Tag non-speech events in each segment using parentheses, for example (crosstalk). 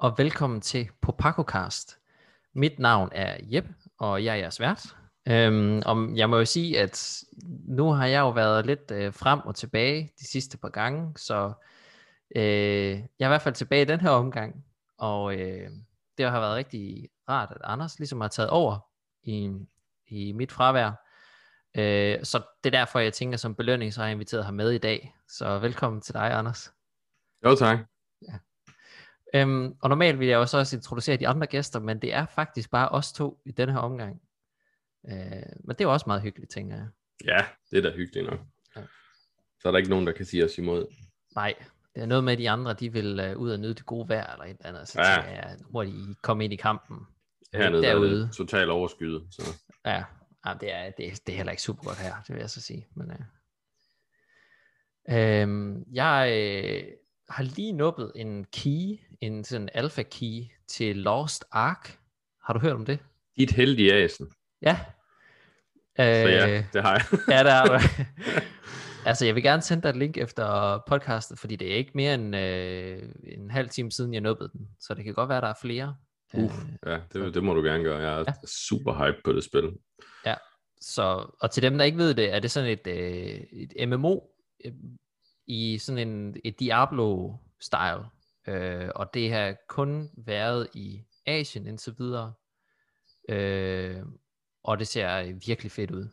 Og velkommen til PopacoCast. Mit navn er Jeb, og jeg er jeres vært. Øhm, og jeg må jo sige, at nu har jeg jo været lidt øh, frem og tilbage de sidste par gange, så øh, jeg er i hvert fald tilbage i den her omgang, og øh, det har været rigtig rart, at Anders ligesom har taget over i, i mit fravær. Øh, så det er derfor, jeg tænker som belønning, så har jeg inviteret ham med i dag. Så velkommen til dig, Anders. Jo, tak. Øhm, og normalt vil jeg jo så også introducere de andre gæster, men det er faktisk bare os to i denne her omgang. Øh, men det er jo også meget hyggeligt, tænker jeg. Ja, det er da hyggeligt nok. Ja. Så er der ikke nogen, der kan sige os imod. Nej, det er noget med, at de andre, de vil uh, ud og nyde det gode vejr, eller et eller andet, så Ja. jeg, må de komme ind i kampen. Hernede der er derude. det totalt overskyet. Så. Ja, ja det, er, det, det er heller ikke super godt her, det vil jeg så sige. Men, uh, øhm, jeg øh, har lige nuppet en key, en sådan alpha key til Lost Ark. Har du hørt om det? Dit heldige æsen. Ja. Så Øh, (laughs) ja, det har jeg. Ja, der er du. (laughs) altså, jeg vil gerne sende dig et link efter podcastet, fordi det er ikke mere end øh, en halv time siden, jeg nubbede den. Så det kan godt være, der er flere. Uh, Øh, ja, det, det må du gerne gøre. Jeg er Ja. super hype på det spil. så, og til dem, der ikke ved det, er det sådan et, øh, et MMO øh, i sådan en et Diablo-style. Øh, og det har kun været i Asien indtil videre. Øh, og det ser virkelig fedt ud.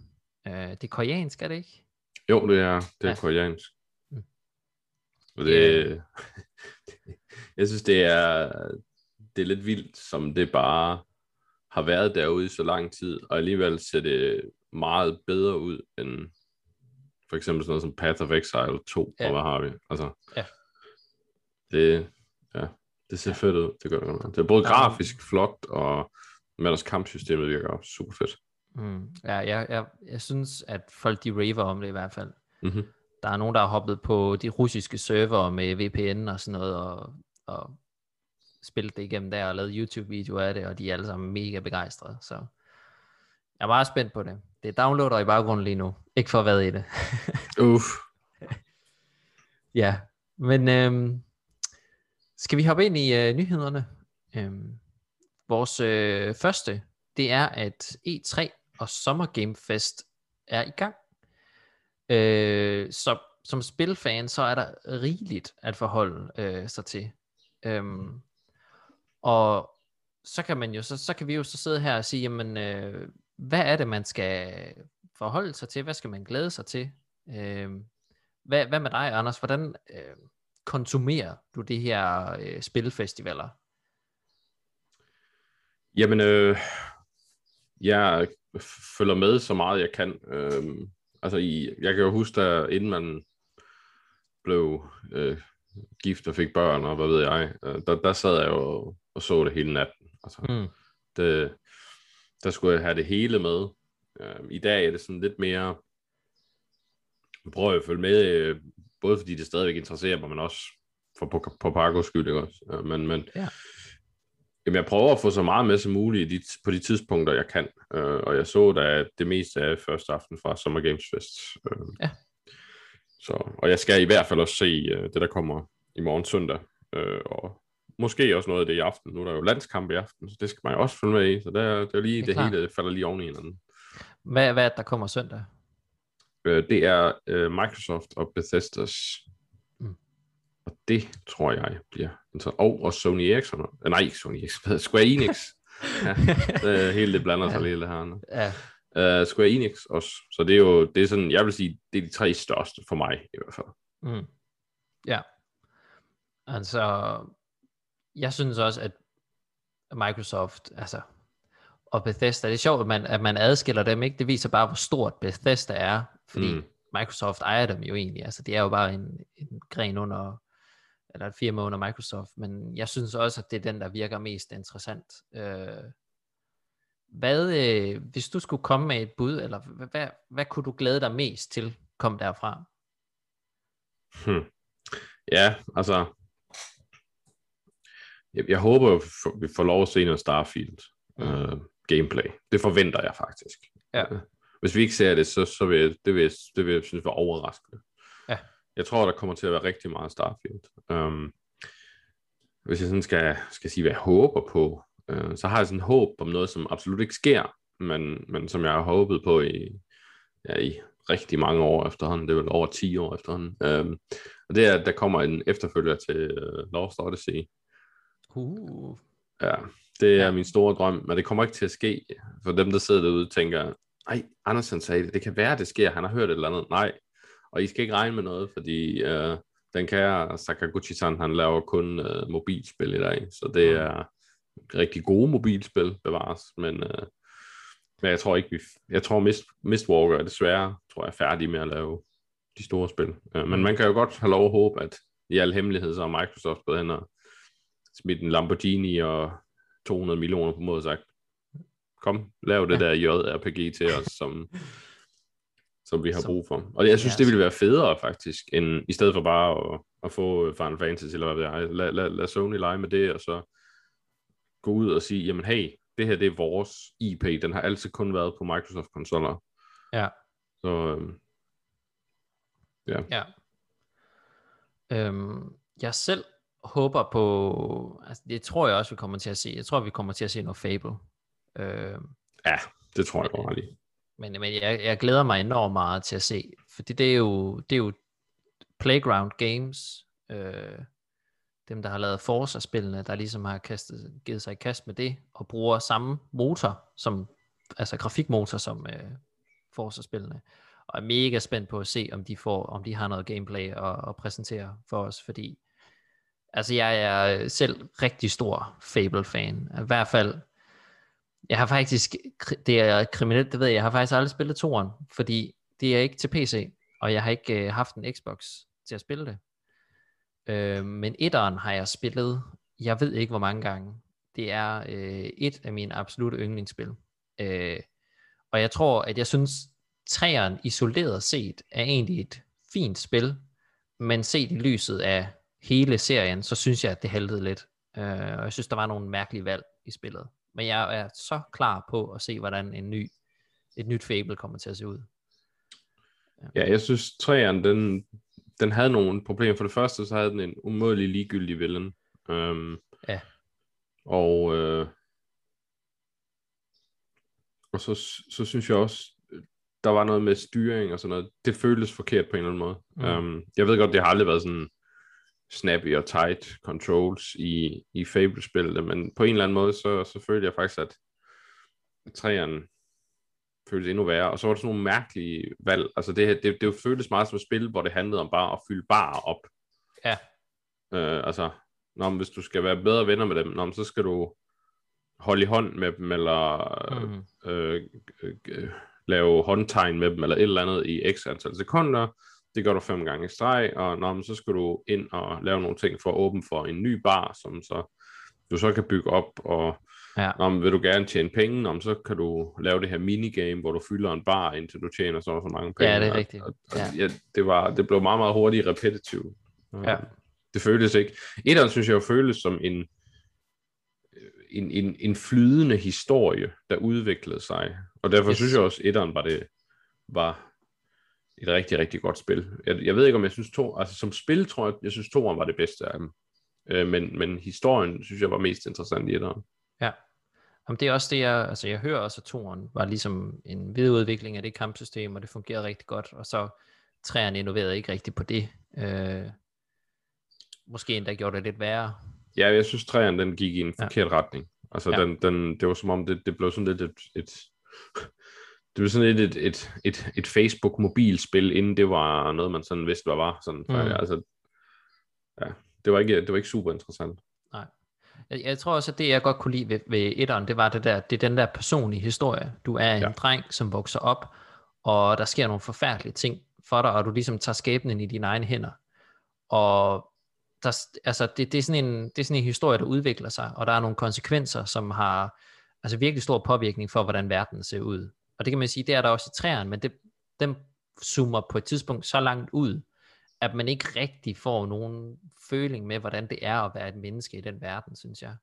Øh, det er koreansk, er det ikke? Jo, det er, det er ja. koreansk. Mm. Og det, (laughs) jeg synes, det er, det er lidt vildt, som det bare har været derude i så lang tid, og alligevel ser det meget bedre ud end for eksempel sådan noget som Path of Exile 2, Ja. ja. og hvad har vi? Altså, Ja. det, ja, det ser Ja. fedt ud, det gør det. Det er både Ja. grafisk flot, og men også kampsystemet virker super fedt. Mm. Ja, jeg, jeg, jeg synes, at folk de raver om det i hvert fald. Mm-hmm. Der er nogen, der har hoppet på de russiske server med VPN og sådan noget, og, og spillet det igennem der, og lavet YouTube-videoer af det, og de er alle sammen mega begejstrede. Så jeg er meget spændt på det. Det downloader i baggrunden lige nu. Ikke for at være i det. Uff. (laughs) ja, men øhm, skal vi hoppe ind i øh, nyhederne? Øhm, vores øh, første, det er, at E3 og Summer Game Fest er i gang. Øh, så som spilfan, så er der rigeligt at forholde øh, sig til. Øhm, og så kan man jo så, så kan vi jo så sidde her og sige, jamen, øh, hvad er det, man skal forholde sig til? Hvad skal man glæde sig til? Øh, hvad, hvad med dig, Anders? Hvordan øh, konsumerer du de her øh, spilfestivaler? Jamen, øh, jeg følger med så meget jeg kan. Øhm, altså, i, jeg kan jo huske, da inden man blev øh, gift og fik børn, og hvad ved jeg, øh, der, der sad jeg jo og, så det hele natten. Altså, Mm. det, der skulle jeg have det hele med. Øh, I dag er det sådan lidt mere, prøver jeg at følge med, øh, både fordi det stadigvæk interesserer mig, men også for på, på Pacos skyld, ikke også? Øh, men, men Ja. Jamen, jeg prøver at få så meget med som muligt i de, på de tidspunkter, jeg kan. Øh, og jeg så da det meste af første aften fra Summer Games Fest. Øh, Ja. Så, og jeg skal i hvert fald også se øh, det, der kommer i morgen søndag. Øh, og måske også noget af det i aften. Nu er der jo landskamp i aften, så det skal man jo også følge med i. Så det er, det er lige, Det det, hele falder lige oven i hinanden. Hvad, hvad er det, der kommer søndag? Øh, det er øh, Microsoft og Bethesda's. Mm. Og det tror jeg bliver interessant. Og, og Sony Ericsson. Øh, nej, ikke Sony Ericsson. (laughs) Square Enix. ja, det, hele det blander sig Ja. lige det her. nu. Ja, Uh, Square Enix også. Så det er jo, det er sådan, jeg vil sige, det er de tre største for mig i hvert fald. Mm. Ja. Altså, jeg synes også, at Microsoft, altså, og Bethesda, det er sjovt, at man, at man adskiller dem, ikke? Det viser bare, hvor stort Bethesda er, fordi mm. Microsoft ejer dem jo egentlig, altså det er jo bare en, en gren under, eller et firma under Microsoft, men jeg synes også, at det er den, der virker mest interessant. Øh, hvad, øh, hvis du skulle komme med et bud, eller hvad, hvad, hvad kunne du glæde dig mest til, kom derfra? Hmm. Ja, altså, jeg, jeg håber, vi får lov at se noget Starfield Mm. uh, gameplay. Det forventer jeg faktisk. Ja. Øh, Hvis vi ikke ser det, så, så vil jeg, det vil, jeg, det vil jeg synes var overraskende. Ja. Jeg tror, der kommer til at være rigtig meget Starfield. Um, hvis jeg sådan skal, skal sige, hvad jeg håber på, øh, så har jeg sådan håb om noget, som absolut ikke sker, men, men som jeg har håbet på i, ja, i rigtig mange år efterhånden, det er vel over 10 år efterhånden. Øhm, og det er, at der kommer en efterfølger til uh, Lost Odyssey. Uh. Ja, det er Ja. min store drøm, men det kommer ikke til at ske. For dem, der sidder derude, tænker, ej, Andersen sagde det, det kan være, det sker, han har hørt et eller andet. Nej, og I skal ikke regne med noget, fordi uh, den kære Sakaguchi-san, han laver kun uh, mobilspil i dag, så det Mm. er rigtig gode mobilspil bevares, men, uh, men jeg tror ikke, vi, jeg tror Mist, Mistwalker er desværre, tror jeg, er færdig med at lave de store spil. Uh, men man kan jo godt have lov at håbe, at i al hemmelighed, så har Microsoft gået hen og smidt en Lamborghini og 200 millioner på måde sagt, kom, lav det Ja. der JRPG til os, som, som vi har Som- brug for. Og jeg synes, Ja, det ville være federe faktisk, end i stedet for bare at, at få Final Fantasy, eller hvad ved jeg. Lad, lad, lad Sony lege med det, og så gå ud og sige, jamen hey, det her det er vores IP, den har altid kun været på Microsoft-konsoller. Ja. Så øhm, Ja. Øhm, jeg selv håber på, altså det tror jeg også, vi kommer til at se. Jeg tror, vi kommer til at se noget Fable. Øhm, ja, det tror jeg godt lige. men men jeg, jeg glæder mig enormt meget til at se, fordi det er jo, det er jo Playground Games, øh, dem der har lavet Forza-spillene, der ligesom har kastet, givet sig i kast med det, og bruger samme motor, som, altså grafikmotor som øh, Forza-spillene. Og er mega spændt på at se, om de får, om de har noget gameplay at, at præsentere for os, fordi altså jeg er selv rigtig stor Fable-fan. I hvert fald, jeg har faktisk, det er kriminelt, det ved jeg, jeg har faktisk aldrig spillet toren, fordi det er ikke til PC, og jeg har ikke øh, haft en Xbox til at spille det. Øh, men etteren har jeg spillet, jeg ved ikke hvor mange gange. Det er øh, et af mine absolutte yndlingsspil. Øh, og jeg tror, at jeg synes, træeren isoleret set er egentlig et fint spil, men set i lyset af hele serien, så synes jeg, at det haltede lidt. Øh, og jeg synes, der var nogle mærkelige valg i spillet. Men jeg er så klar på at se, hvordan en ny, et nyt Fable kommer til at se ud. Ja, jeg synes, træerne, den, den havde nogle problemer. For det første, så havde den en umådelig ligegyldig villain. Um, Ja. Og, øh, og så, så synes jeg også, der var noget med styring og sådan noget. Det føltes forkert på en eller anden måde. Mm. Um, jeg ved godt, det har aldrig været sådan snappy og tight controls i, i Fable-spillene, men på en eller anden måde, så, så følte jeg faktisk, at træerne føltes endnu værre. Og så var der sådan nogle mærkelige valg. Altså det, det, det føltes meget som et spil, hvor det handlede om bare at fylde bare op. Ja. Øh, altså, når, hvis du skal være bedre venner med dem, når, så skal du holde i hånd med dem, eller Mm. øh, øh, øh, lave håndtegn med dem, eller et eller andet i x antal sekunder. Det gør du fem gange i streg, og når, så skal du ind og lave nogle ting for at åbne for en ny bar, som så du så kan bygge op, og Ja. Nå, men vil du gerne tjene penge, Nå, men så kan du lave det her minigame, hvor du fylder en bar, indtil du tjener så så mange penge. Ja, det er rigtigt. Og, og, Ja. ja. det, var, det blev meget, meget hurtigt repetitivt. Ja. Det føltes ikke. Et synes jeg jo føles som en, en, en, en flydende historie, der udviklede sig. Og derfor Yes. synes jeg også, etteren var det var et rigtig, rigtig godt spil. Jeg, jeg ved ikke, om jeg synes to, altså som spil tror jeg, jeg synes toeren var det bedste af dem. Øh, men, men historien synes jeg var mest interessant i etteren. Ja. Jamen, det er også det, jeg, altså jeg hører også, at toren var ligesom en videreudvikling af det kampsystem, og det fungerede rigtig godt, og så træerne innoverede ikke rigtig på det. Øh, måske endda gjorde det lidt værre. Ja, jeg synes, træerne den gik i en Ja. forkert retning. Altså, Ja. ja. den, den, det var som om, det, det blev sådan lidt et, et det var sådan lidt et, et, et, et Facebook-mobilspil, inden det var noget, man sådan vidste, hvad var. Sådan, Mm. altså, ja, det var, ikke, det var ikke super interessant. Jeg, jeg tror også, at det jeg godt kunne lide ved, ved etteren, det var det der, det er den der personlige historie. Du er en. Ja. dreng, som vokser op, og der sker nogle forfærdelige ting for dig, og du ligesom tager skæbnen i dine egne hænder. Og der, altså, det, det, er sådan en, det er sådan en historie, der udvikler sig, og der er nogle konsekvenser, som har altså virkelig stor påvirkning for, hvordan verden ser ud. Og det kan man sige, det er der også i træerne, men det, dem zoomer på et tidspunkt så langt ud, at man ikke rigtig får nogen føling med, hvordan det er at være et menneske i den verden, synes jeg.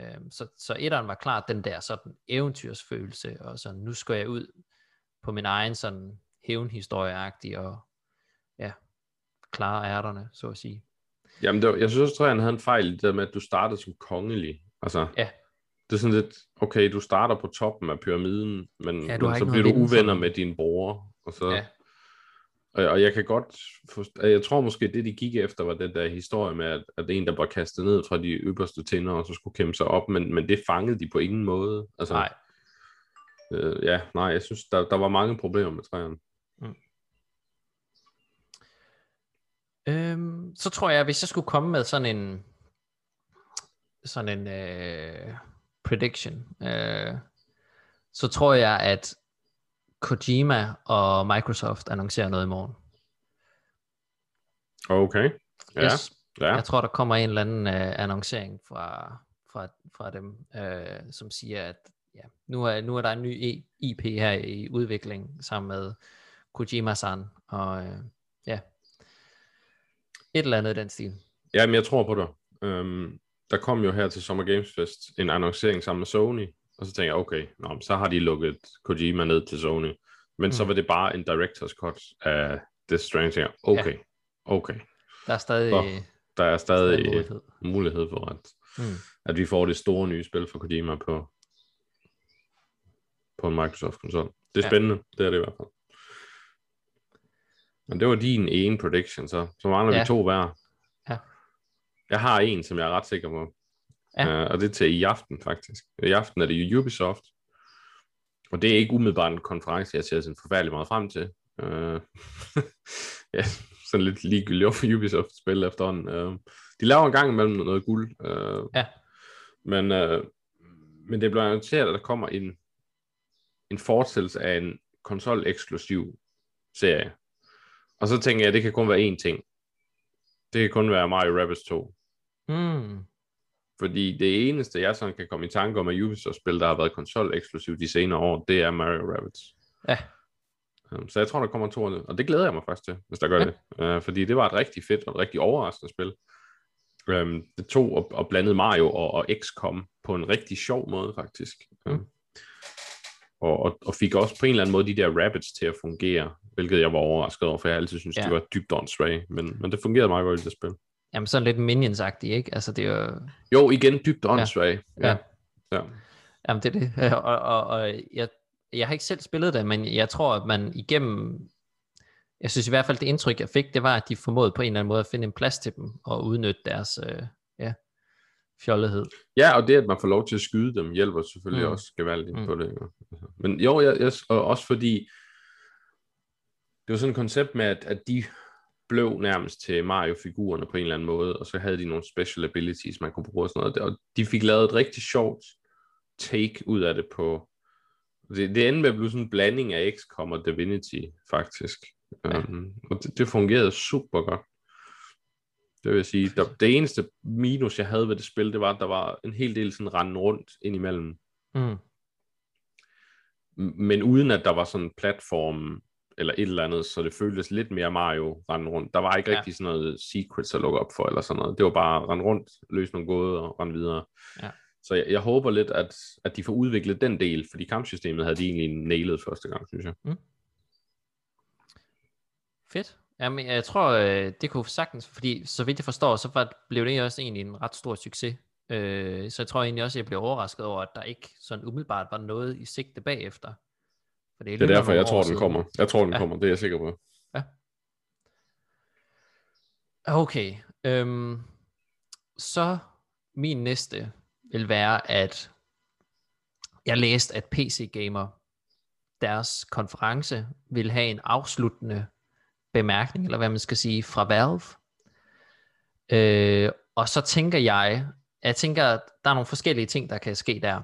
Øhm, så, så etteren var klart den der sådan eventyrsfølelse, og sådan, nu skal jeg ud på min egen sådan hævnhistorieagtig og ja, klare ærterne, så at sige. Jamen, det var, jeg synes også, at han havde en fejl i det der med, at du startede som kongelig. Altså, Ja. Det er sådan lidt, okay, du starter på toppen af pyramiden, men, Ja, du men så bliver du uvenner med din bror. Og, så, Ja. og, og jeg kan godt forstå, jeg tror måske, det de gik efter, var den der historie med, at, at en, der var kastet ned fra de øverste tinder, og så skulle kæmpe sig op, men, men det fangede de på ingen måde. Altså, Nej. Øh, ja, nej, jeg synes, der, der var mange problemer med træerne. Øhm, så tror jeg, hvis jeg skulle komme med sådan en sådan en øh, prediction, øh, så tror jeg, at Kojima og Microsoft annoncerer noget i morgen. Okay, ja, Yes. ja. Jeg tror, der kommer en eller anden øh, annoncering fra, fra, fra dem, øh, som siger, at ja, nu, er, nu er der en ny e- IP her i udvikling sammen med Kojima-san, og øh, ja, et eller andet i den stil. Ja, men jeg tror på dig. Øhm, der kom jo her til Summer Games Fest en annoncering sammen med Sony, og så tænkte jeg, okay, nå, så har de lukket Kojima ned til Sony. Men mm. så var det bare en director's cut af Death Stranding. Jeg tænkte, Okay, okay. Der er stadig, Nå, Der er stadig stadig mulighed. mulighed for, at, Mm. at vi får det store nye spil for Kojima på, på en Microsoft-konsol. Det er Ja. spændende, det er det i hvert fald. Men det var din ene prediction, så, så mangler Ja. vi to hver. Jeg har en, som jeg er ret sikker på. Ja. Uh, og det er til i aften, faktisk. I aften er det jo Ubisoft. Og det er ikke umiddelbart en konference, jeg ser sådan forfærdelig meget frem til. Uh, (laughs) ja, sådan lidt ligegyldigt for Ubisoft spil efterhånden. Uh, de laver en gang imellem noget guld. Uh, Ja. Men, uh, men det bliver annonceret, at der kommer en, en fortsættelse af en konsol-eksklusiv serie. Og så tænker jeg, at det kan kun være én ting. Det kan kun være Mario Rabbids 2. Mm. Fordi det eneste, jeg sådan kan komme i tanke om af Ubisoft-spil, der har været konsol-eksklusivt de senere år, det er Mario Rabbids. Ja. Um, Så jeg tror, der kommer to. Og det glæder jeg mig faktisk til, hvis der gør Ja. det. Uh, fordi det var et rigtig fedt og et rigtig overraskende spil. Um, det tog og, og blandede Mario og, og XCOM på en rigtig sjov måde, faktisk. Um, og, og, og fik også på en eller anden måde de der rabbits til at fungere, hvilket jeg var overrasket over, for jeg altid synes, Ja. de var dybt åndssvage. Men, men det fungerede meget godt i det spil. Jamen sådan lidt Minions-agtigt, ikke? Altså det er jo... Jo, igen dybt åndssvage. Ja. Ja. ja. Jamen det er det. (laughs) Og, og, og jeg, jeg har ikke selv spillet det, men jeg tror, at man igennem... Jeg synes i hvert fald, det indtryk, jeg fik, det var, at de formåede på en eller anden måde at finde en plads til dem, og udnytte deres øh, ja, fjollethed. Ja, og det, at man får lov til at skyde dem, hjælper selvfølgelig Mm. også gevaldigt Mm. på det. jo. Men jo, jeg, jeg, og også fordi, det var sådan et koncept med, at, at de blev nærmest til Mario-figurerne på en eller anden måde, og så havde de nogle special abilities, man kunne bruge og sådan noget. Og de fik lavet et rigtig sjovt take ud af det på... Det, det endte med at blive sådan en blanding af XCOM og Divinity, faktisk. Ja. Um, og det, det fungerede super godt. Det vil jeg sige. Der, det eneste minus, jeg havde ved det spil, det var, at der var en hel del sådan rende rundt indimellem. Mm. Men uden at der var sådan en platform eller et eller andet, så det føltes lidt mere Mario rende rundt. Der var ikke Ja. rigtig sådan noget secrets at lukke op for, eller sådan noget. Det var bare rende rundt, løse nogle gåder og rende videre. Ja. Så jeg, jeg håber lidt, at, at de får udviklet den del, fordi kampsystemet havde de egentlig nailet første gang, synes jeg. Fedt. Jamen, jeg tror, øh, det kunne sagtens, fordi så vidt jeg forstår, så var, blev det også egentlig en ret stor succes. Øh, så jeg tror egentlig også, at jeg blev overrasket over, at der ikke sådan umiddelbart var noget i sigte bagefter. For Det er alligevel derfor, nogle jeg tror, den kommer. Jeg tror, den Ja. kommer. Det er jeg sikker på. Okay. Øhm, så min næste vil være, at jeg læste, at PC Gamer, deres konference, vil have en afsluttende bemærkning, eller hvad man skal sige, fra Valve. Øh, og så tænker jeg, jeg tænker, at der er nogle forskellige ting, der kan ske der.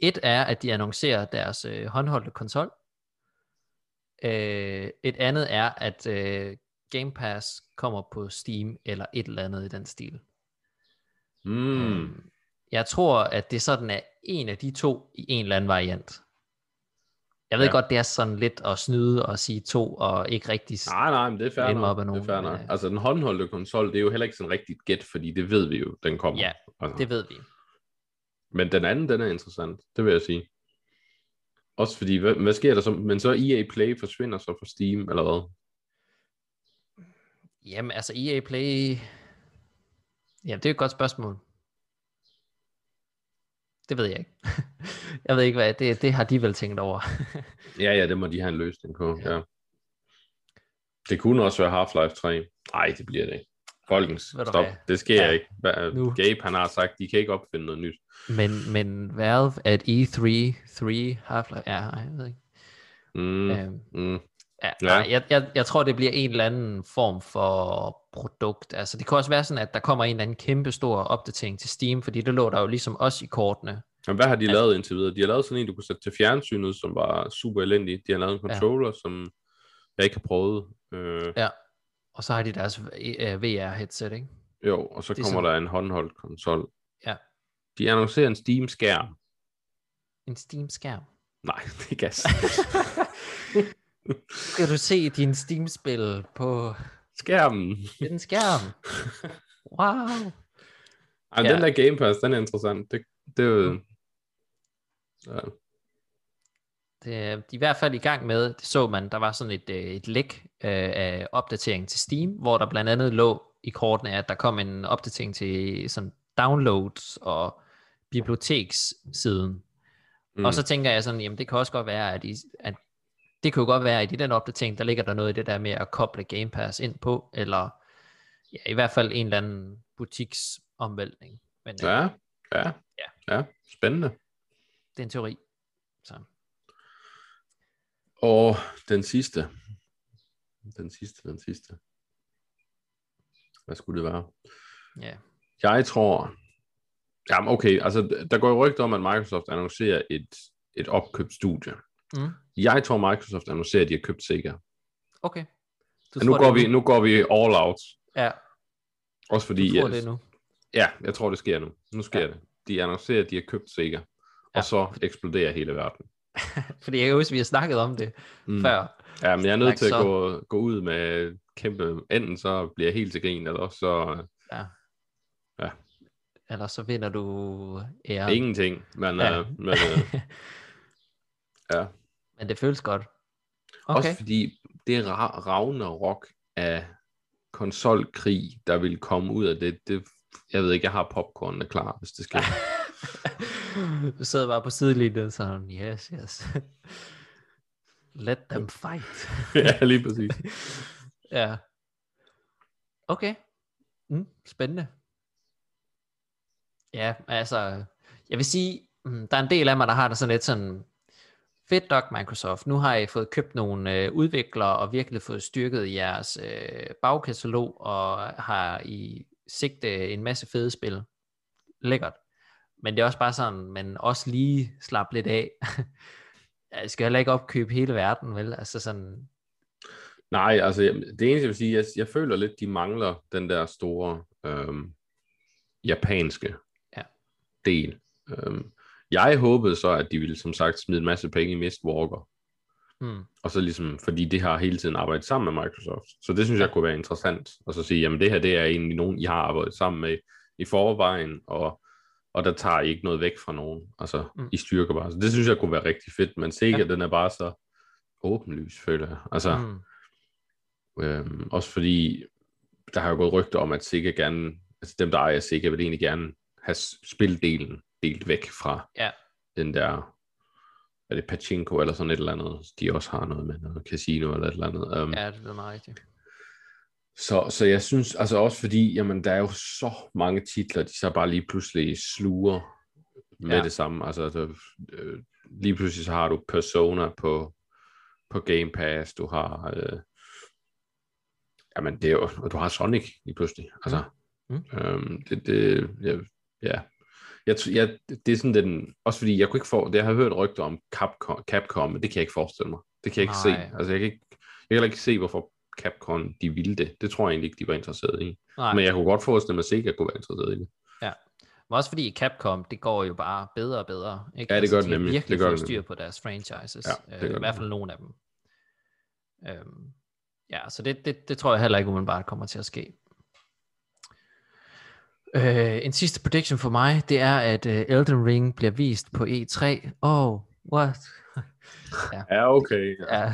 Et er, at de annoncerer deres øh, håndholdte konsol. Øh, et andet er, at øh, Game Pass kommer på Steam eller et eller andet i den stil. Mm. Øhm, jeg tror, at det sådan er en af de to i en eller anden variant. Jeg ved Ja. godt, det er sådan lidt at snyde og sige to, og ikke rigtig... Nej, nej, men det er fair nok. op ad Det er nogen, fair nok. øh, Altså, den håndholdte konsol, det er jo heller ikke sådan rigtigt gæt, fordi det ved vi jo, den kommer. Ja, altså. Det ved vi. Men den anden, den er interessant, det vil jeg sige. Også fordi, hvad, hvad sker der så? Men så EA Play forsvinder så fra Steam, eller hvad? Jamen, altså EA Play... Ja, det er et godt spørgsmål. Det ved jeg ikke. (laughs) jeg ved ikke, hvad det, det har de vel tænkt over. (laughs) Ja, ja, det må de have en løsning på. Ja. Det kunne også være Half-Life 3. Nej, det bliver det ikke. Folkens, stop. Det sker Ja. ikke. Hvad, Nu. Gabe, han har sagt, de kan ikke opfinde noget nyt. men, men Valve at E3, 3 Half-Life, ja, jeg ved ikke. Mm. Øhm, mm. ja, Ja. nej, jeg, jeg, jeg tror, det bliver en eller anden form for produkt. Altså, det kan også være sådan, at der kommer en eller anden kæmpe stor opdatering til Steam, fordi det lå der jo ligesom også i kortene. Men hvad har de lavet indtil videre? De har lavet sådan en, du kunne sætte til fjernsynet, som var super elendig. De har lavet en controller, ja. som jeg ikke har prøvet. Øh, Ja. Og så har de deres øh, VR-headset, ikke? jo, og så Det er kommer sådan- der en håndholdt konsol. Ja. De annoncerer en Steam-skærm. En Steam-skærm. Nej, (laughs) det er gas. (laughs) Kan du se din Steam-spil på Skærmen. den skærm? Wow. Ej, Ja. den der Game Pass, den er interessant. Det, det er jo... Ja. Det er de i hvert fald i gang med, det så man, der var sådan et, øh, et læk øh, af opdatering til Steam, hvor der blandt andet lå i kortene, at der kom en opdatering til sådan downloads og bibliotekssiden. Mm. Og så tænker jeg sådan, jamen det kan også godt være, at, I, at det kan jo godt være, at i den opdatering, der ligger der noget i det der med at koble Game Pass ind på, eller ja, i hvert fald en eller anden butiksomvæltning. Men øh, Ja, ja, Ja. ja. Spændende. det er en teori. Og den sidste. Den sidste, den sidste. Hvad skulle det være? Ja. Jeg tror... Jamen okay, altså der går jo rygter om, at Microsoft annoncerer et, et opkøbt studie. Mm. Jeg tror, Microsoft annoncerer, at de har købt Sega. Okay. Du nu går, det vi, nu går vi all out. Ja, Også fordi... du tror at- det nu. Ja, jeg tror, det sker nu. Nu sker Ja. det. De annoncerer, at de har købt Sega. Ja. Og så eksploderer hele verden. (laughs) Fordi jeg kan huske, vi har snakket om det Mm. før. Ja, men jeg er nødt til at gå, gå ud med kæmpe... Enten så bliver jeg helt til grin, eller så Ja. Ja. Eller så vinder du ære. ingenting. Men, Ja. øh, men øh, (laughs) ja. Men det føles godt. Okay. Også fordi det ra- Ragnarok af konsolkrig, der vil komme ud af det. det jeg ved ikke, jeg har popcornene klar, hvis det sker. (laughs) du sidder bare på sidelinjen sådan, yes, yes. Let them fight. (laughs) ja, lige præcis. (laughs) ja. Okay. Mm, spændende. Ja, altså, jeg vil sige, mm, der er en del af mig, der har det sådan lidt sådan, fedt nok Microsoft, nu har I fået købt nogle øh, udviklere og virkelig fået styrket jeres øh, bagkatalog og har i sigte en masse fede spil. Lækkert. Men det er også bare sådan, man også lige slap lidt af. (laughs) Jeg skal heller ikke opkøbe hele verden, vel? Altså sådan, Nej, altså det eneste, jeg vil sige, jeg, jeg føler lidt, de mangler den der store øhm, japanske Ja. del. Øhm, jeg håbede så, at de ville som sagt smide en masse penge i Mistwalker. hmm, Og så ligesom, fordi det har hele tiden arbejdet sammen med Microsoft. Så det synes jeg kunne være interessant. Og så sige, jamen det her, det er egentlig nogen, I har arbejdet sammen med i forvejen, og, og der tager I ikke noget væk fra nogen. Altså, Mm. I styrker bare. Så det synes jeg kunne være rigtig fedt. Men Sega, Ja. den er bare så åbenlys, føler jeg. Altså, mm. Øhm, også fordi, der har jo gået rygter om, at Sega gerne, altså dem, der ejer Sega, vil egentlig gerne have spildelen delt væk fra Ja. den der, er det Pachinko eller sådan et eller andet, de også har noget med noget casino eller et eller andet. Um, ja, det er meget rigtigt. Så, så jeg synes, altså også fordi, jamen der er jo så mange titler, de så bare lige pludselig sluger med Ja. det samme. Altså, der, øh, lige pludselig så har du Persona på, på Game Pass, du har, øh, jamen det er jo, og du har Sonic lige pludselig. Altså, Mm. øhm, det, det, ja, ja. Jeg, jeg, det er sådan den, også fordi jeg kunne ikke få, det jeg har hørt rygter om Capcom, Capcom, men det kan jeg ikke forestille mig. Det kan jeg ikke Nej. se. Altså jeg kan ikke, jeg kan ikke se, hvorfor Capcom de ville det. Det tror jeg egentlig ikke, de var interesseret i. Nej, Men jeg kunne godt forestille mig, at Sega kunne være interesseret i det. Men også fordi Capcom, det går jo bare bedre og bedre. Ikke? Ja, det gør det de har nemlig. virkelig Det gør det styr på deres franchises. Ja, det øh, gør I det hvert fald nogle af dem. Øhm, ja, så det, det, det tror jeg heller ikke umiddelbart kommer til at ske. Øh, en sidste prediction for mig, det er, at uh, Elden Ring bliver vist på E3. Oh, what? Ja, okay. Ja. Ja,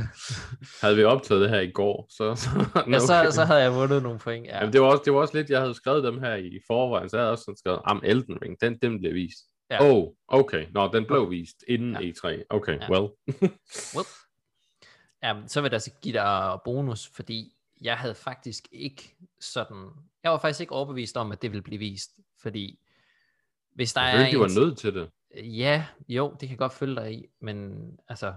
Havde vi optaget det her i går, så... så, ja så, så havde jeg vundet nogle point. Ja. Jamen, det, var også, det var også lidt, jeg havde skrevet dem her i forvejen, så jeg havde også sådan skrevet, am Elden Ring, den, den blev vist. Ja. Ja. Oh, okay. Nå, den blev vist inden Ja. ja. E3. Okay, Ja. ja. well. (laughs) Well. Ja, så vil jeg altså give dig bonus, fordi jeg havde faktisk ikke sådan... Jeg var faktisk ikke overbevist om, at det ville blive vist, fordi hvis der Jeg er følte, de var en- nødt til det. Ja, jo, det kan godt følge dig i, men altså,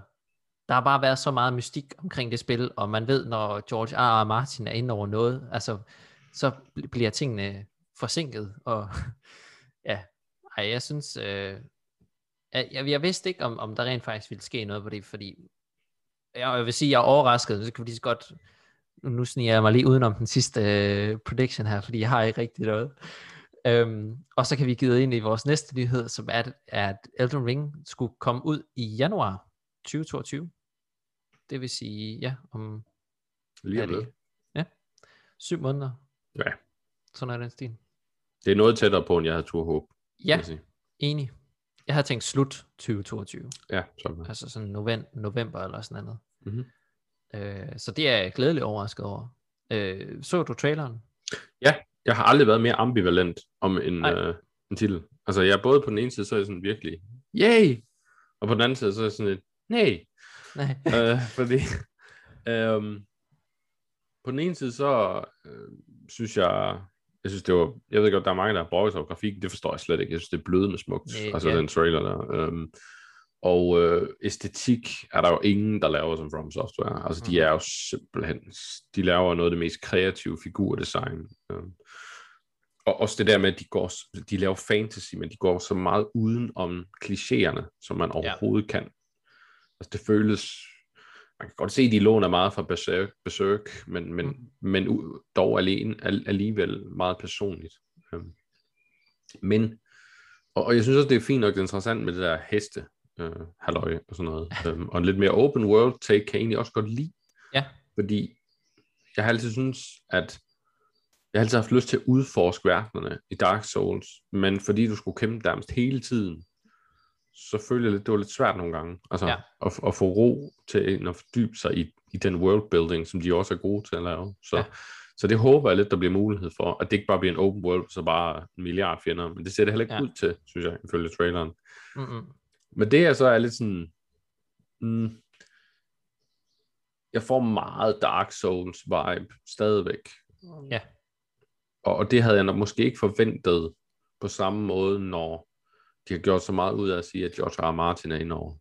der har bare været så meget mystik omkring det spil, og man ved, når George R. R. Martin er inde over noget, altså, så bliver tingene forsinket, og (laughs) ja, ej, jeg synes, øh, jeg, jeg, vidste ikke, om, om der rent faktisk ville ske noget på det, fordi jeg, jeg vil sige, jeg er overrasket, så kan vi lige så godt, nu, nu sniger jeg mig lige udenom den sidste øh, prediction her, fordi jeg har ikke rigtig noget. Øhm, og så kan vi give ind i vores næste nyhed, som er, at Elden Ring skulle komme ud i januar 2022. Det vil sige, ja, om Lige om lidt. ja, syv måneder. Ja. Sådan er den stil. Det er noget tættere på, end jeg havde tur håb. Ja, jeg enig. Jeg havde tænkt slut 2022. Ja, sådan. Altså sådan november, november eller sådan noget. Mhm. Øh, så det er jeg glædeligt overrasket over. Øh, så du traileren? Jeg har aldrig været mere ambivalent om en, øh, en titel. Altså, jeg er både på den ene side, så er jeg sådan virkelig, yay! Og på den anden side, så er jeg sådan lidt, nej. Nej. (laughs) øh, fordi, øhm, på den ene side, så øh, synes jeg, jeg synes, det var, jeg ved godt, der er mange, der har brugt sig over grafikken, det forstår jeg slet ikke. Jeg synes, det er blødende smukt, Nej, altså ja. den trailer der. Øhm, og øh, æstetik er der jo ingen, der laver som From Software. Altså, de Mhm. er jo simpelthen, de laver noget af det mest kreative figurdesign. Øhm, og også det der med, at de, går, de laver fantasy, men de går så meget uden om klichéerne, som man overhovedet kan. Altså, det føles... Man kan godt se, at de låner meget fra Berserk, Berserk men, men, Mm. men dog alene, al- alligevel meget personligt. Øhm, Men, og, og jeg synes også, det er fint nok det er interessant med det der heste, øh, halløj og sådan noget. øhm, og en lidt mere open world take kan jeg egentlig også godt lide. Ja. Fordi jeg har altid synes, at jeg har altid haft lyst til at udforske verdenerne i Dark Souls, men fordi du skulle kæmpe nærmest hele tiden, så følte jeg lidt, det var lidt svært nogle gange. Altså, Ja. at, at få ro til at fordybe sig i, i den worldbuilding, som de også er gode til at lave. Så, Ja. så det håber jeg lidt, der bliver mulighed for, at det ikke bare bliver en open world, så bare en milliard fjender, men det ser det heller ikke Ja. ud til, synes jeg, ifølge traileren. Mm-mm. Men det er så er lidt sådan, mm, jeg får meget Dark Souls vibe stadigvæk. Ja. Og, og det havde jeg nok måske ikke forventet på samme måde, når de har gjort så meget ud af at sige, at George R. R. Martin er indover.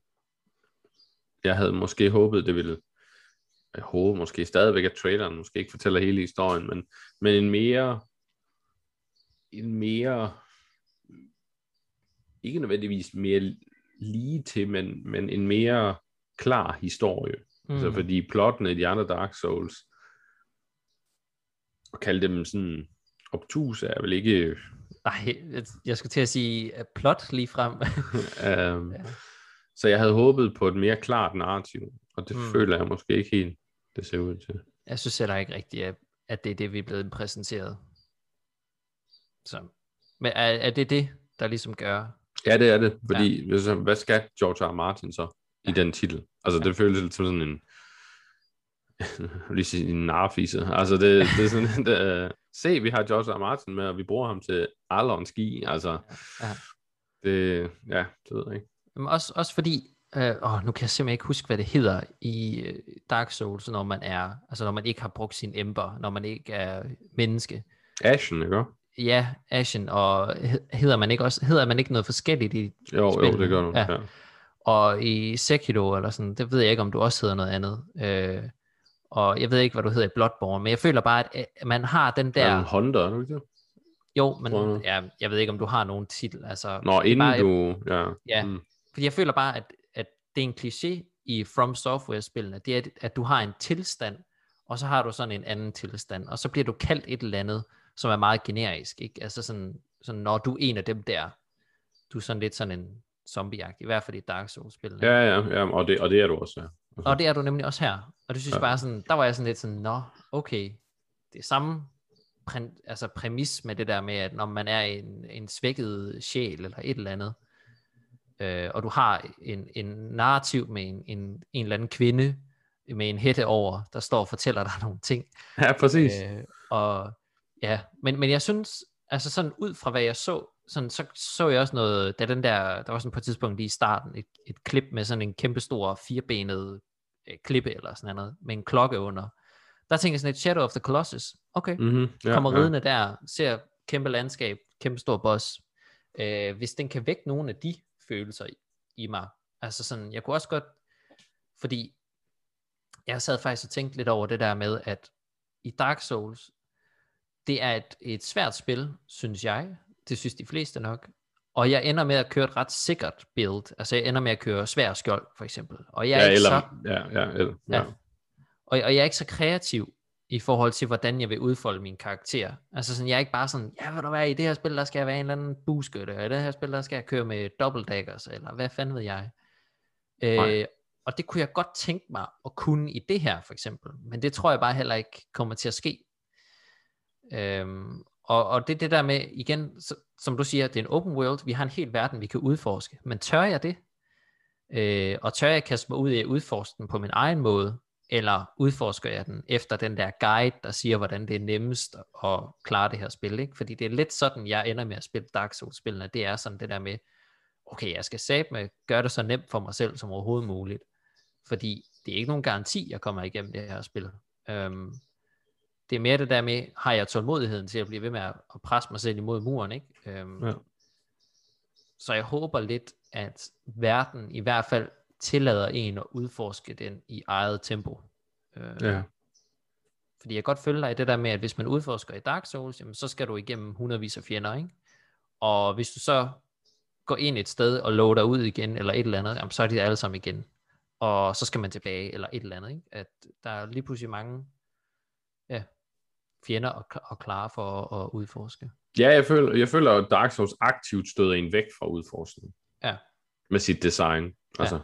Jeg havde måske håbet, det ville, jeg håber måske stadigvæk, at traileren måske ikke fortæller hele historien, men, men en mere, en mere, ikke nødvendigvis mere lige til, men, men en mere klar historie. Mm. Altså, fordi plottene i de andre Dark Souls, at kalde dem sådan obtuse, er vel ikke... Nej, jeg- skulle til at sige uh, plot lige frem. um, (laughs) Ja. ja. Så jeg havde håbet på et mere klart narrativ, og det Mm. føler jeg måske ikke helt, det ser ud til. jeg synes heller ikke rigtigt, at, at det er det, vi er blevet præsenteret. Så. Men er, er det det, der ligesom gør? Ja, det er det, fordi ja. hvad skal George R. R. Martin så i den titel? Altså, det føles lidt som sådan en, (laughs) lige sige en narfise. Altså, det, det er sådan, (laughs) det, uh, se, vi har George R. R. Martin med, og vi bruger ham til Arlon ski. Altså, Ja. det, ja, det ved jeg ikke. Men også, også fordi, øh, åh, nu kan jeg simpelthen ikke huske, hvad det hedder i øh, Dark Souls, når man er, altså når man ikke har brugt sin ember, når man ikke er menneske. Ashen, ikke? Ja, Ashen, og hed- hedder man ikke også, hedder man ikke noget forskelligt i Jo, jo, spillene? det gør du. Ja. Ja. ja. Og i Sekiro eller sådan, det ved jeg ikke, om du også hedder noget andet. Øh, og jeg ved ikke, hvad du hedder i Bloodborne, men jeg føler bare, at man har den Der... En Honda, er du ikke det? Jo, men ja, jeg ved ikke, om du har nogen titel. Altså, Nå, inden bare, du... Ja. Ja. Mm. Fordi jeg føler bare, at, at det er en kliché i From Software-spillene. Det er, at du har en tilstand, og så har du sådan en anden tilstand, og så bliver du kaldt et eller andet, som er meget generisk. Ikke? Altså sådan, sådan, når du er en af dem der, du er sådan lidt sådan en zombie i hvert fald i Dark Souls-spillene. Ja, ja, ja, og det, og det er du også, ja. Altså, Og det er du nemlig også her. Og det synes Ja. bare sådan, der var jeg sådan lidt sådan, nå, okay, det er samme præ- altså præmis med det der med, at når man er en, en svækket sjæl eller et eller andet, øh, og du har en, en narrativ med en, en, en eller anden kvinde med en hætte over, der står og fortæller dig nogle ting. Ja, præcis. Øh, og ja, men, men jeg synes, altså sådan ud fra hvad jeg så, sådan, så så jeg også noget, da den der, der var sådan på et tidspunkt lige i starten, et, et klip med sådan en kæmpe stor firebenet øh, klippe eller sådan noget, med en klokke under. Der tænker jeg sådan et Shadow of the Colossus. Okay, Mm-hmm. ja, kommer ridende der, ser kæmpe landskab, kæmpe stor boss. Øh, hvis den kan vække nogle af de følelser i, i mig. Altså sådan, jeg kunne også godt, fordi jeg sad faktisk og tænkte lidt over det der med, at i Dark Souls, det er et, et svært spil, synes jeg. Det synes de fleste nok. Og jeg ender med at køre et ret sikkert build. Altså jeg ender med at køre svær skjold, for eksempel. Og jeg er Ja, ikke eller, så ja, ja, eller, ja. Ja. og, og jeg er ikke så kreativ i forhold til, hvordan jeg vil udfolde min karakter. Altså sådan, jeg er ikke bare sådan, ja, vil du være i det her spil, der skal jeg være en eller anden buskytte, og i det her spil, der skal jeg køre med double daggers, eller hvad fanden ved jeg. Nej. Øh, og det kunne jeg godt tænke mig at kunne i det her, for eksempel. Men det tror jeg bare heller ikke kommer til at ske. Øhm, og, og det er det der med, igen, så, som du siger, det er en open world, vi har en hel verden, vi kan udforske. Men tør jeg det? Øh, og tør jeg kaste mig ud i at udforske den på min egen måde, eller udforsker jeg den efter den der guide, der siger, hvordan det er nemmest at klare det her spil, ikke? Fordi det er lidt sådan, jeg ender med at spille Dark Souls-spillene, det er sådan det der med, okay, jeg skal sæbe med, gøre det så nemt for mig selv som overhovedet muligt, fordi det er ikke nogen garanti, jeg kommer igennem det her spil. Øhm, det er mere det der med, har jeg tålmodigheden til at blive ved med at, at presse mig selv imod muren, ikke? Øhm, Ja. Så jeg håber lidt, at verden i hvert fald tillader en at udforske den i eget tempo. Øh, ja. Fordi jeg godt følge dig i det der med, at hvis man udforsker i Dark Souls, jamen, så skal du igennem hundredvis af fjender, ikke? Og hvis du så går ind et sted og loader ud igen, eller et eller andet, jamen, så er de alle sammen igen. Og så skal man tilbage, eller et eller andet, ikke? At der er lige pludselig mange fjender at, at klare for at, at udforske. Ja, jeg føler, jeg føler, at Dark Souls aktivt støder en væk fra udforskningen. Ja. Med sit design. Altså,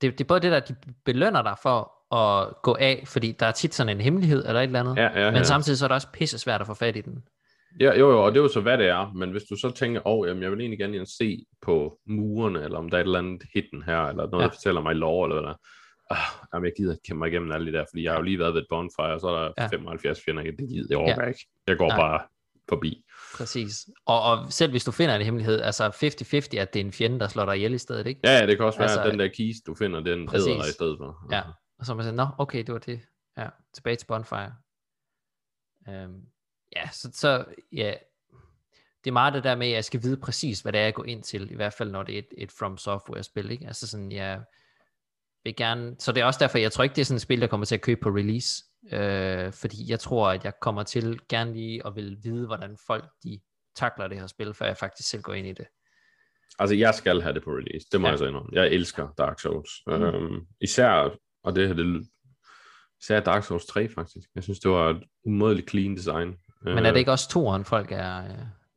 Det, det er både det der, de belønner dig for at gå af, fordi der er tit sådan en hemmelighed, eller et eller andet. ja, ja, ja. Men samtidig så er det også pisse svært at få fat i den. Ja, jo, jo, og det er jo så, hvad det er. Men hvis du så tænker, åh, oh, jamen, jeg vil egentlig gerne se på murene, eller om der er et eller andet hidden her, eller noget, Ja. ja. der fortæller mig lov, eller hvad der Ah, jamen, jeg gider ikke kæmpe mig igennem alle de der, fordi jeg har jo lige været ved et bonfire, og så er der Ja. ja. 75 fjender. Det gider jeg overhovedet Ja. ikke. Jeg går Nej. bare forbi. Præcis. Og, og selv hvis du finder en hemmelighed, altså 50-50, at det er en fjende, der slår dig ihjel i stedet, ikke? Ja, ja, det kan også være, Altså, at den der kiste, du finder, den æder dig i stedet for. Ja. Og så man siger, nå, okay, det var det. Ja, tilbage til Bonfire. Øhm, ja, så, så ja, det er meget det der med, at jeg skal vide præcis, hvad det er, jeg går ind til, i hvert fald når det er et, et From Software-spil, ikke? Altså sådan, jeg vil gerne, så det er også derfor, jeg tror ikke, det er sådan et spil, jeg kommer til at købe på release, øh, fordi jeg tror, at jeg kommer til gerne lige at vil vide, hvordan folk, de takler det her spil, før jeg faktisk selv går ind i det. Altså, jeg skal have det på release. Det må Ja. jeg så indrømme. Jeg elsker Dark Souls. Mm. Øhm, især, og det her, det, især Dark Souls 3, faktisk. Jeg synes, det var et umådeligt clean design. Men er det ikke også toeren, folk er, øh,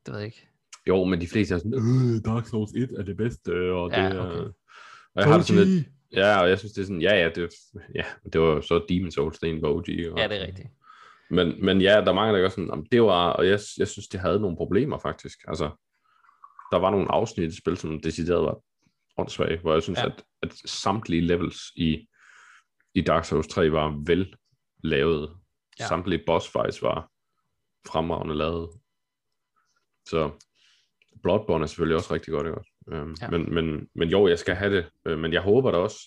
det ved jeg ikke. Jo, men de fleste er sådan, øh, Dark Souls 1 er det bedste, og det Ja, er... okay. Og jeg har det sådan lidt, ja, og jeg synes, det er sådan, ja, ja, det, ja, det var jo så Demon Souls, det en OG. Og, Ja, det er rigtigt. Men, men ja, der er mange, der gør sådan, "Jamen, det var, og jeg, jeg synes, det havde nogle problemer, faktisk. Altså, der var nogle afsnit i spil, som decideret var åndssvage, hvor jeg synes, Ja. at, at samtlige levels i, i Dark Souls 3 var vel lavet. Ja. Samtlige boss fights var fremragende lavet. Så Bloodborne er selvfølgelig også rigtig godt, ikke også? Øhm, Ja. men, men, men jo, jeg skal have det. Øh, men jeg håber da også,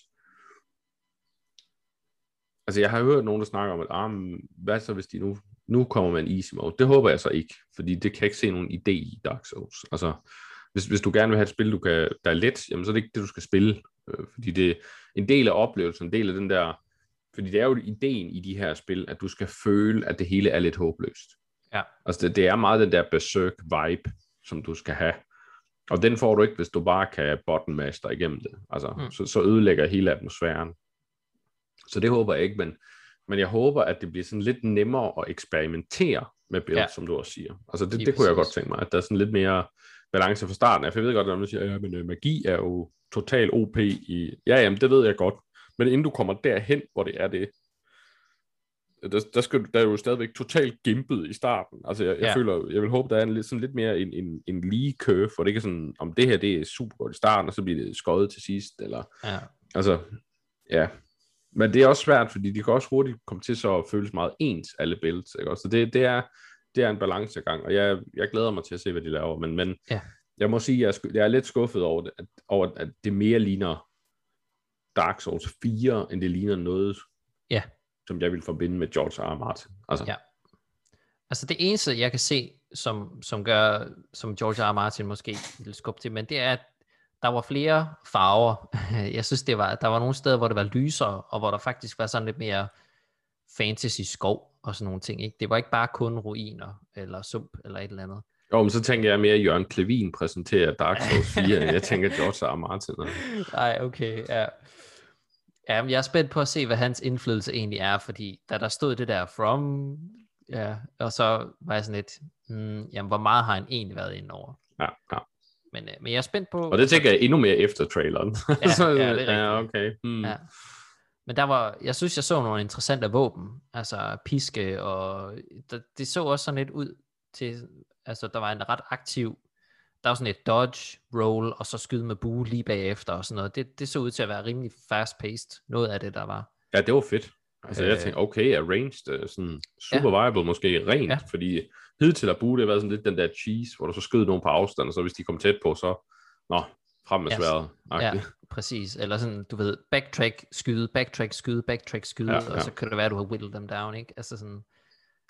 Altså, jeg har hørt nogen, der snakker om, at ah, hvad så, hvis de nu, nu kommer med en easy mode? Det håber jeg så ikke, fordi det kan jeg ikke se nogen idé i Dark Souls. Altså, hvis, hvis du gerne vil have et spil, du kan, der er let, jamen så er det ikke det, du skal spille. Øh, fordi det er en del af oplevelsen, en del af den der... Fordi det er jo ideen i de her spil, at du skal føle, at det hele er lidt håbløst. Ja. Altså, det, det er meget den der berserk-vibe, som du skal have. Og den får du ikke, hvis du bare kan button master igennem det. Altså, Mm. så, så ødelægger hele atmosfæren. Så det håber jeg ikke, men, men jeg håber, at det bliver sådan lidt nemmere at eksperimentere med build, Ja. som du også siger. Altså det, det kunne jeg godt tænke mig, at der er sådan lidt mere balance fra starten for jeg ved godt, at man siger, ja, men øh, magi er jo total OP i... Ja, jamen, det ved jeg godt. Men inden du kommer derhen, hvor det er det, der, der, skal, der er jo stadigvæk totalt gimpet i starten. Altså, jeg, jeg Ja. føler, jeg vil håbe, der er en, lidt- sådan lidt mere en, en, en lige curve, for det ikke sådan, om det her, det er super godt i starten, og så bliver det skåret til sidst, eller, Ja. altså, ja. Men det er også svært, fordi de kan også hurtigt komme til så at føles meget ens, alle builds, ikke? også? Så det, det, er, det er en balancegang, og jeg, jeg glæder mig til at se, hvad de laver, men, men Ja. jeg må sige, jeg er, sku- jeg er lidt skuffet over, det, at, over, at det mere ligner Dark Souls 4, end det ligner noget, Ja. Som jeg vil forbinde med George R. R. Martin. Altså, Ja. Altså det eneste, jeg kan se, som, som gør, som George R. R. Martin måske vil skubbe til, men det er, at der var flere farver. (laughs) Jeg synes, det var, der var nogle steder, hvor det var lysere, og hvor der faktisk var sådan lidt mere fantasy skov og sådan nogle ting. Ikke? Det var ikke bare kun ruiner, eller sump, eller et eller andet. Jo, men så tænker jeg mere, at Jørgen Klevin præsenterer Dark Souls 4, end jeg (laughs) tænker George R. R. Martin. Nej, okay, ja. Ja, jeg er spændt på at se, hvad hans indflydelse egentlig er, fordi da der stod det der from, ja, og så var jeg sådan lidt, hmm, jamen, hvor meget har han egentlig været inde over? Ja, ja. Men, øh, men jeg er spændt på... Og det tænker jeg endnu mere efter traileren. Ja, så, ja, det er (laughs) ja, rigtigt. okay. Hmm. Ja. Men der var, jeg synes, jeg så nogle interessante våben, altså piske, og det, det så også sådan lidt ud til, altså der var en ret aktiv, der var sådan et dodge, roll, og så skyde med bue lige bagefter og sådan noget. Det, det så ud til at være rimelig fast-paced, noget af det, der var. Ja, det var fedt. Altså, jeg Øh. tænkte, okay, arranged, uh, sådan super ja. viable, måske rent, Ja. fordi hidtil at bruge det har været sådan lidt den der cheese, hvor du så skød nogen på afstand, og så hvis de kom tæt på, så, nå, frem med Ja, sværet. Ja, præcis. Eller sådan, du ved, backtrack, skyde, backtrack, skyde, backtrack, skyde, ja. ja. og så kan det være, at du har whittled dem down, ikke? Altså sådan,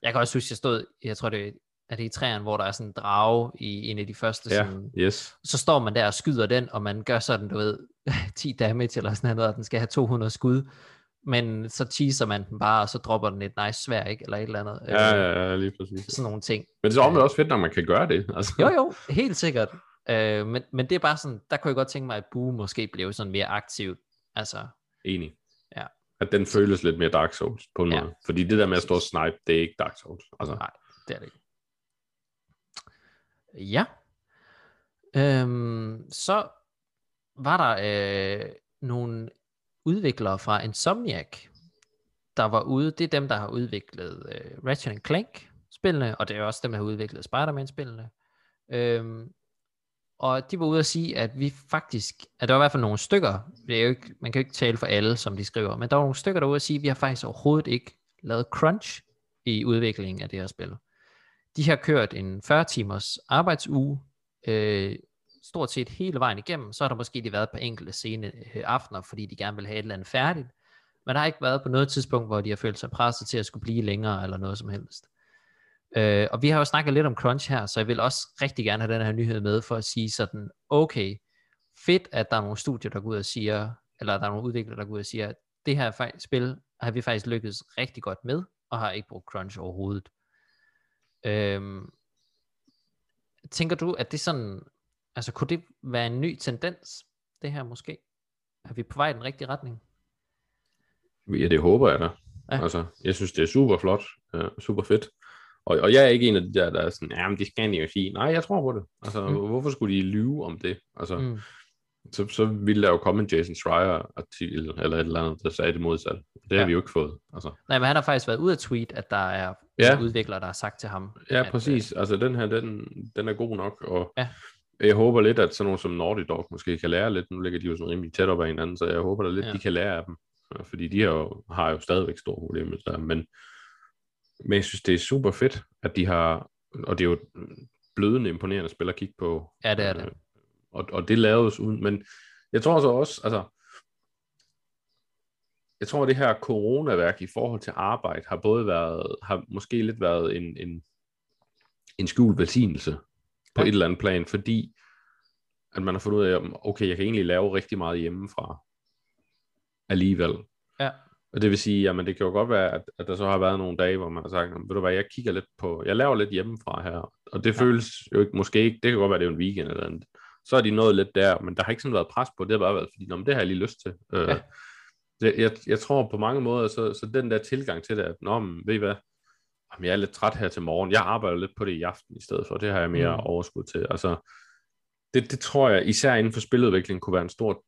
jeg kan også huske, jeg stod, jeg tror det er det i træerne, hvor der er sådan en drage i en af de første, ja, sådan, yes. så står man der og skyder den, og man gør sådan, du ved, (laughs) 10 damage eller sådan noget, og den skal have 200 skud, men så teaser man den bare, og så dropper den et nice svær, ikke? Eller et eller andet. Ja, øh, ja, ja, lige præcis. Sådan nogle ting. Men det er omvendt også fedt, når man kan gøre det. Altså. Jo, jo, helt sikkert. Øh, men, men det er bare sådan, der kunne jeg godt tænke mig, at Boo måske blev sådan mere aktivt. Altså, Enig. Ja. At den føles lidt mere Dark Souls på en Ja. måde. Fordi det der med at stå og snipe, det er ikke Dark Souls. Altså, Nej. det er det ikke. Ja. Øhm, så var der øh, nogle udviklere fra Insomniac, der var ude. Det er dem, der har udviklet øh, Ratchet Clank spillene, og det er også dem, der har udviklet Spider-Man spillene. Øhm, og de var ude at sige, at vi faktisk, at der var i hvert fald nogle stykker, det er jo ikke, man kan jo ikke tale for alle, som de skriver, men der var nogle stykker, der var ude at sige, at vi har faktisk overhovedet ikke lavet crunch i udviklingen af det her spil. De har kørt en 40 timers arbejdsuge, øh, stort set hele vejen igennem, så har der måske lige været på enkelte sene øh, aftener, fordi de gerne vil have et eller andet færdigt, men der har ikke været på noget tidspunkt, hvor de har følt sig presset til at skulle blive længere, eller noget som helst. Øh, og vi har jo snakket lidt om crunch her, så jeg vil også rigtig gerne have den her nyhed med, for at sige sådan, okay, fedt, at der er nogle studier, der går ud og siger, eller der er nogle udviklere, der går ud og siger, at det her spil har vi faktisk lykkedes rigtig godt med, og har ikke brugt crunch overhovedet. Øhm, tænker du, at det sådan, altså kunne det være en ny tendens, det her måske? Er vi på vej i den rigtige retning? Ja, det håber jeg da. Ja. Altså, jeg synes, det er super flot, uh, super fedt. Og, og jeg er ikke en af de der, der er sådan, ja, men det skal de jo sige. Nej, jeg tror på det. Altså, mm. hvorfor skulle de lyve om det? Altså, mm. Så, så ville der jo komme en Jason Schreier-artikel, eller et eller andet, der sagde det modsatte. Det har Ja. vi jo ikke fået. Altså, Nej, men han har faktisk været ude at tweet, at der er Ja. udviklere, der har sagt til ham. ja, at, præcis. Altså, den her, den, den er god nok, og Ja. jeg håber lidt, at sådan nogle som Naughty Dog måske kan lære lidt. Nu ligger de jo sådan rimelig tæt op ad hinanden, så jeg håber da lidt, Ja. de kan lære af dem. Øh, Fordi de har jo, har jo stadigvæk store problemer der. Men, men jeg synes, det er super fedt, at de har, og det er jo blødende imponerende spil at kigge på. Ja, det er det. Og, og det laves uden, men jeg tror så også, altså, jeg tror, at det her coronaværk i forhold til arbejde har både været, har måske lidt været en, en, en skjult velsignelse på Ja. et eller andet plan, fordi at man har fundet ud af, okay, jeg kan egentlig lave rigtig meget hjemmefra alligevel. Ja. Og det vil sige, jamen det kan jo godt være, at, at der så har været nogle dage, hvor man har sagt, "Jamen, ved du hvad, jeg kigger lidt på, jeg laver lidt hjemmefra her, og det ja. føles jo ikke, måske ikke, det kan godt være, det er en weekend eller andet. Så er de nået lidt der, men der har ikke sådan været pres på, det har bare været, fordi, "Nå, men det har jeg lige lyst til. Øh, Ja. det, jeg, jeg tror på mange måder, så, så den der tilgang til det, at, nå, men, ved I hvad, jamen, jeg er lidt træt her til morgen, jeg arbejder lidt på det i aften i stedet for, det har jeg mere Mm. mm. overskud til. Altså, det, det tror jeg, især inden for spiludvikling, kunne være en stor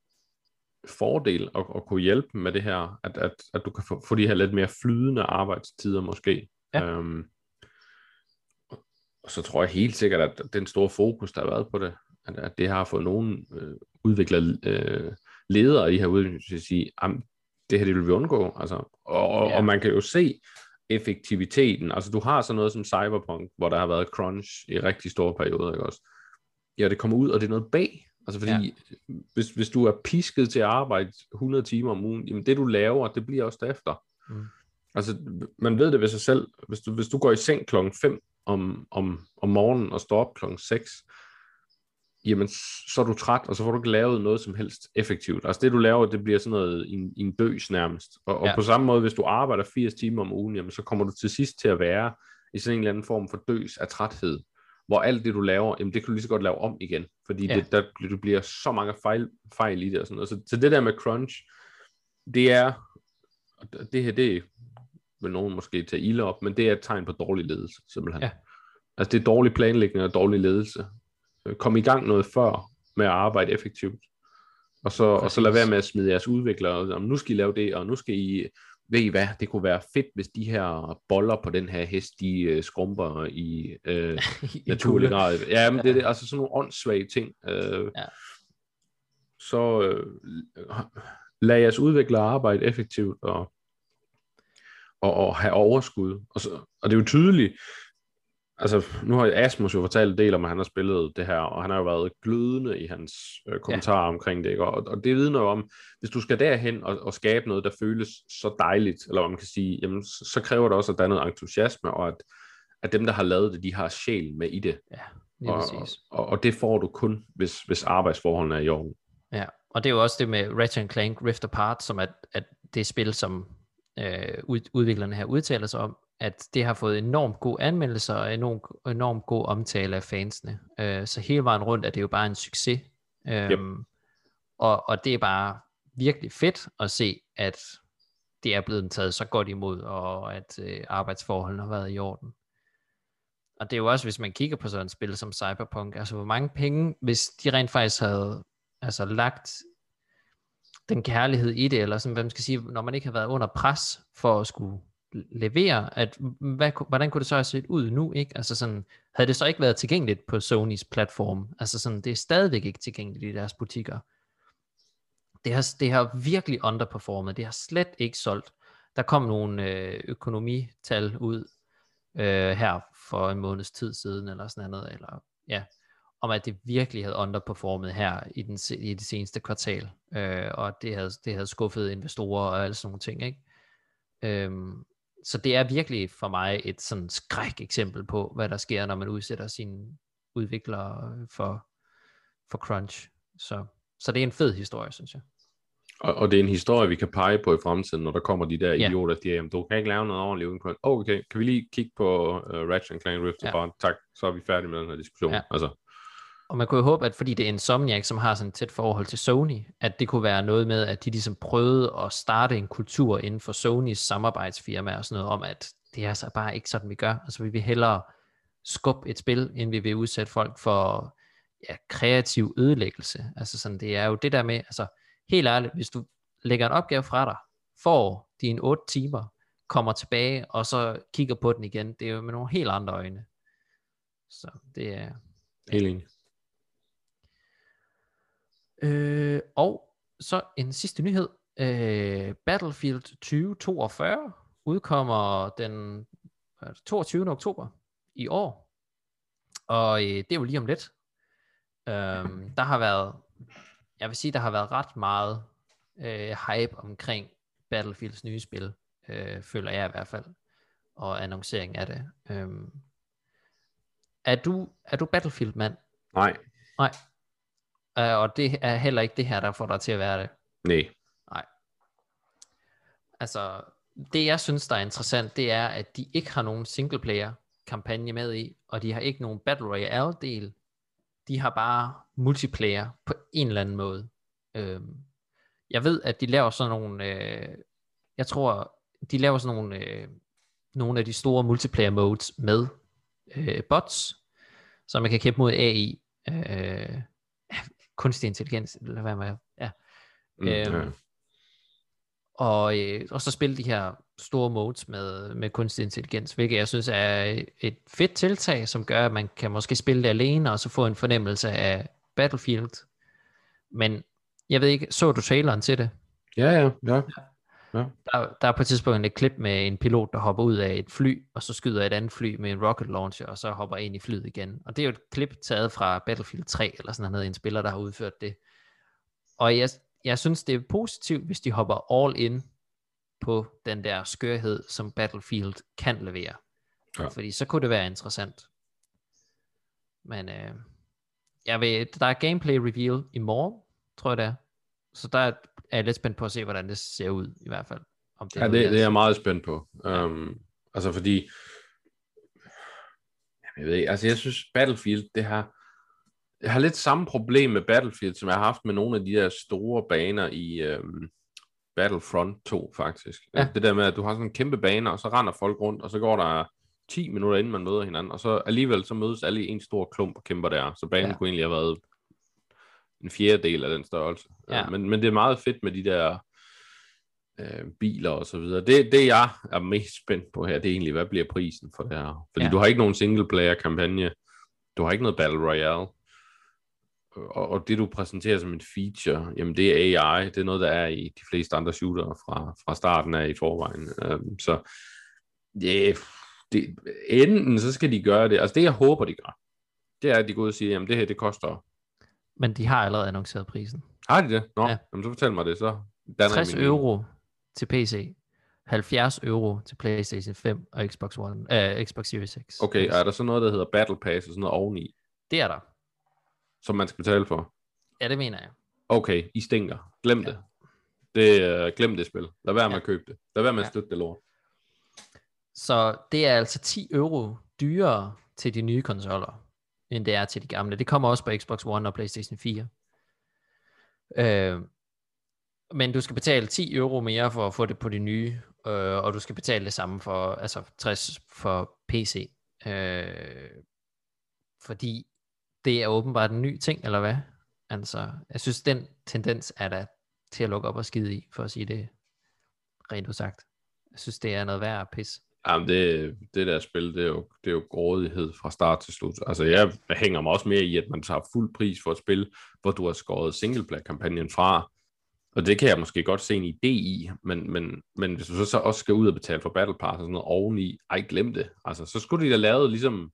fordel at, at kunne hjælpe med det her, at, at, at du kan få, få de her lidt mere flydende arbejdstider måske. Ja. Øhm, og så tror jeg helt sikkert, at den store fokus, der har været på det, at, at det har fået nogle øh, udviklere, øh, ledere i her udvikling til at sige, det her det vil vi undgå. Altså, og, og, Ja. og man kan jo se effektiviteten. Altså du har sådan noget som Cyberpunk, hvor der har været crunch i rigtig store perioder, ikke også? Ja, det kommer ud, og det er noget bag. Altså fordi, ja. hvis, hvis du er pisket til at arbejde 100 timer om ugen, jamen det du laver, det bliver også derefter. Mm. Altså, man ved det ved sig selv. Hvis du, hvis du går i seng klokken 5 om, om, om morgenen og står op klokken 6, jamen så er du træt, og så får du ikke lavet noget som helst effektivt. Altså det du laver, det bliver sådan noget en, en bøs nærmest. Og, og Ja. på samme måde, hvis du arbejder 80 timer om ugen, jamen så kommer du til sidst til at være i sådan en eller anden form for døs af træthed, hvor alt det du laver, jamen det kan du lige så godt lave om igen, fordi Ja. det, der, du bliver så mange fejl, fejl i det og sådan noget. Så, så det der med crunch, det er, det her, det vil nogen måske tage ilde op, men det er et tegn på dårlig ledelse, simpelthen. Ja. Altså det er dårlig planlægning og dårlig ledelse. Øh, Kom i gang noget før med at arbejde effektivt. Og så, og så lad være med at smide jeres udviklere, om nu skal I lave det, og nu skal I, ved I hvad, det kunne være fedt, hvis de her boller på den her hest, de uh, skrumper i uh, (laughs) I naturlig grad. Ja, men det er altså sådan nogle åndssvage ting. Uh, Ja. Så uh, lad jeres udviklere arbejde effektivt, og, og, og have overskud. Og, så, og det er jo tydeligt, altså nu har Asmus jo fortalt en del om, at han har spillet det her, og han har jo været glødende i hans øh, kommentarer ja. omkring det, ikke? Og, og det vidner jo om, hvis du skal derhen og, og skabe noget, der føles så dejligt, eller hvad man kan sige, jamen, så, så kræver det også, at der er noget entusiasme, og at, at dem, der har lavet det, de har sjæl med i det. Ja, lige Og, præcis. og, og det får du kun, hvis, hvis arbejdsforholdene er i orden. Ja, og det er jo også det med Ratchet Clank Rift Apart, som at, at det spil, som øh, ud, udviklerne her udtaler sig om, at det har fået enormt gode anmeldelser og enormt, enormt god omtale af fansene. Øh, så hele vejen rundt er det jo bare en succes. Øhm, Yep. og, og det er bare virkelig fedt at se, at det er blevet taget så godt imod, og at øh, arbejdsforholdene har været i orden. Og det er jo også, hvis man kigger på sådan et spil som Cyberpunk, altså hvor mange penge, hvis de rent faktisk havde altså lagt den kærlighed i det, eller sådan, hvad man skal sige, når man ikke har været under pres for at skulle levere, at hvad, hvordan kunne det så have set ud nu, ikke? Altså sådan, havde det så ikke været tilgængeligt på Sonys platform? Altså sådan, det er stadigvæk ikke tilgængeligt i deres butikker. Det har, det har virkelig underperformet, det har slet ikke solgt. Der kom nogle øh, økonomital ud øh, her for en måneds tid siden, eller sådan noget, eller ja, om at det virkelig havde underperformet her i, den, i det seneste kvartal, øh, og det havde, det havde skuffet investorer og alle sådan nogle ting, ikke? Øhm, så det er virkelig for mig et sådan skræk eksempel på, hvad der sker, når man udsætter sine udviklere for, for crunch. Så, så det er en fed historie, synes jeg. Og, og det er en historie, vi kan pege på i fremtiden, når der kommer de der Ja. idioter, der siger, jamen, du kan ikke lave noget ordentligt uden crunch. Oh, okay, kan vi lige kigge på uh, Ratchet Clank Rift Ja. Apart? Tak, så er vi færdige med den her diskussion. Ja. Altså, og man kunne jo håbe, at fordi det er Insomniac, som har sådan et tæt forhold til Sony, at det kunne være noget med, at de ligesom prøvede at starte en kultur inden for Sonys samarbejdsfirma og sådan noget om, at det er altså bare ikke sådan, vi gør. Altså vi vil hellere skubbe et spil, end vi vil udsætte folk for ja, kreativ ødelæggelse. Altså sådan, det er jo det der med, altså helt ærligt, hvis du lægger en opgave fra dig, får dine 8 timer, kommer tilbage, og så kigger på den igen, det er jo med nogle helt andre øjne. Så det er, helt enig. Øh, og så en sidste nyhed. Øh, Battlefield 2042 udkommer den hvad er det, 22. oktober i år. Og øh, det er jo lige om lidt. Øhm, der har været, jeg vil sige, der har været ret meget øh, hype omkring Battlefields nye spil, øh, føler jeg i hvert fald, og annoncering af det. Øhm, er du, er du Battlefield-mand? Nej, Nej. Uh, og det er heller ikke det her, der får dig til at være det. nej. Altså, det jeg synes, der er interessant, det er, at de ikke har nogen singleplayer kampagne med i, og de har ikke nogen Battle Royale del. De har bare multiplayer på en eller anden måde. Øhm, jeg ved, at de laver sådan nogle, øh, jeg tror, de laver sådan nogle, øh, nogle af de store multiplayer modes med øh, bots, så man kan kæmpe mod AI, øh, kunstig intelligens, eller hvad man ja. Mm, Øhm, ja. og, øh, og så spille de her store modes med, med kunstig intelligens, hvilket jeg synes er et fedt tiltag, som gør, at man kan måske spille det alene, og så få en fornemmelse af Battlefield. Men jeg ved ikke, så du traileren til det? Ja, ja, ja. Der, der er på et tidspunkt et klip med en pilot, der hopper ud af et fly, og så skyder et andet fly med en rocket launcher, og så hopper ind i flyet igen. Og det er jo et klip taget fra Battlefield 3, eller sådan noget, en spiller, der har udført det. Og jeg, jeg synes, det er positivt, hvis de hopper all in på den der skørhed, som Battlefield kan levere. Ja. Fordi så kunne det være interessant. Men øh, jeg ved, der er gameplay reveal i morgen, tror jeg det er. Så der er jeg lidt spændt på at se, hvordan det ser ud, i hvert fald. Om Ja, noget, det, det er jeg meget spændt på. Ja. Um, altså fordi, jeg ved ikke, altså jeg synes Battlefield, det har, jeg har lidt samme problem med Battlefield, som jeg har haft med nogle af de der store baner i um, Battlefront 2 faktisk. Ja. Det der med, at du har sådan en kæmpe bane, og så render folk rundt, og så går der 10 minutter inden man møder hinanden, og så alligevel så mødes alle i en stor klump og kæmper der. Så banen ja. kunne egentlig have været en fjerdedel af den størrelse. Ja. Øh, Men, men det er meget fedt med de der øh, biler og så videre. Det, det jeg er mest spændt på her, det er egentlig, hvad bliver prisen for det her? Fordi Ja. ja. du har ikke nogen single player kampagne, du har ikke noget Battle Royale, og, og det du præsenterer som en feature, jamen det er AI, det er noget, der er i de fleste andre shootere fra, fra starten af i forvejen. Um, så yeah, det, enten så skal de gøre det, altså det jeg håber, de gør, det er, at de går ud og siger, jamen det her, det koster Men de har allerede annonceret prisen. har de det? Nå, Ja. ja. jamen, så fortæl mig det, så danner 60 jeg min- euro til PC, 70 euro til PlayStation 5 og Xbox One, øh, Xbox Series X. Okay, og er der så noget, der hedder Battle Pass og sådan noget oveni, Det er der. som man skal betale for? Ja, det mener jeg. Okay, I stinker. Glem Ja. det. det uh, glem det spil. Lad være med Ja. at købe det. Lad være med at støtte det lort. Så det er altså 10 euro dyrere til de nye konsoller, end det er til de gamle. Det kommer også på Xbox One og PlayStation 4. Øh, men du skal betale 10 euro mere for at få det på de nye, øh, og du skal betale det samme for, altså 60 for PC. Øh, fordi det er åbenbart en ny ting, eller hvad? Altså, jeg synes, den tendens er der til at lukke op og skide i, for at sige det rent udsagt. Jeg synes, det er noget værd pis. Jamen, det, det der spil, det er, jo, det er jo grådighed fra start til slut. Altså, jeg hænger mig også mere i, at man tager fuld pris for et spil, hvor du har skåret singleplayer-kampagnen fra. Og det kan jeg måske godt se en idé i, men, men, men hvis du så, så også skal ud og betale for Battle Pass og sådan noget oveni, ej, glem det. Altså, så skulle de da lavet ligesom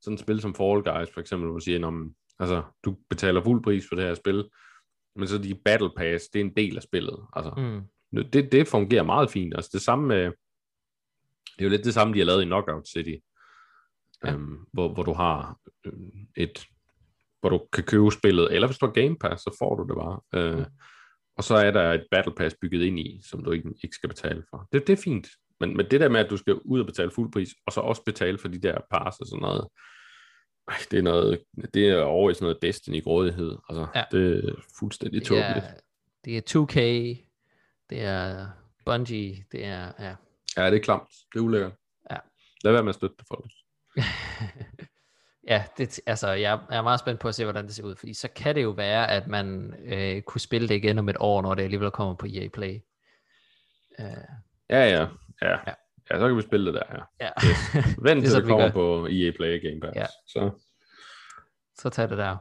sådan et spil som Fall Guys, for eksempel, hvor du siger, om, altså, du betaler fuld pris for det her spil, men så de Battle Pass, det er en del af spillet. Altså, Mm. det, det fungerer meget fint. Altså det samme med, det er jo lidt det samme, de har lavet i Knockout City, Ja. øhm, hvor, hvor du har øhm, et, hvor du kan købe spillet, eller hvis du har Game Pass, så får du det bare. Øh, og så er der et Battle Pass bygget ind i, som du ikke, ikke skal betale for. Det, det er fint. Men, men det der med, at du skal ud og betale fuld pris, og så også betale for de der pass og sådan noget, ej, det er noget, det er over i sådan noget Destiny-grådighed. Altså, Ja. det er fuldstændig tåbeligt. det er 2K, det er Bungie, det er, ja. Ja, det er klamt. Det er ulækkert. Ja. Lad være med at støtte det, folk. (laughs) ja, det, altså, jeg, jeg er meget spændt på at se, hvordan det ser ud, fordi så kan det jo være, at man øh, kunne spille det igen om et år, når det alligevel kommer på EA Play. Øh, Ja, ja. Ja, Ja. ja. så kan vi spille det der, ja. ja. (laughs) Vent Det til sådan, det kommer på EA Play Game Pass. Ja. Så så tag det der.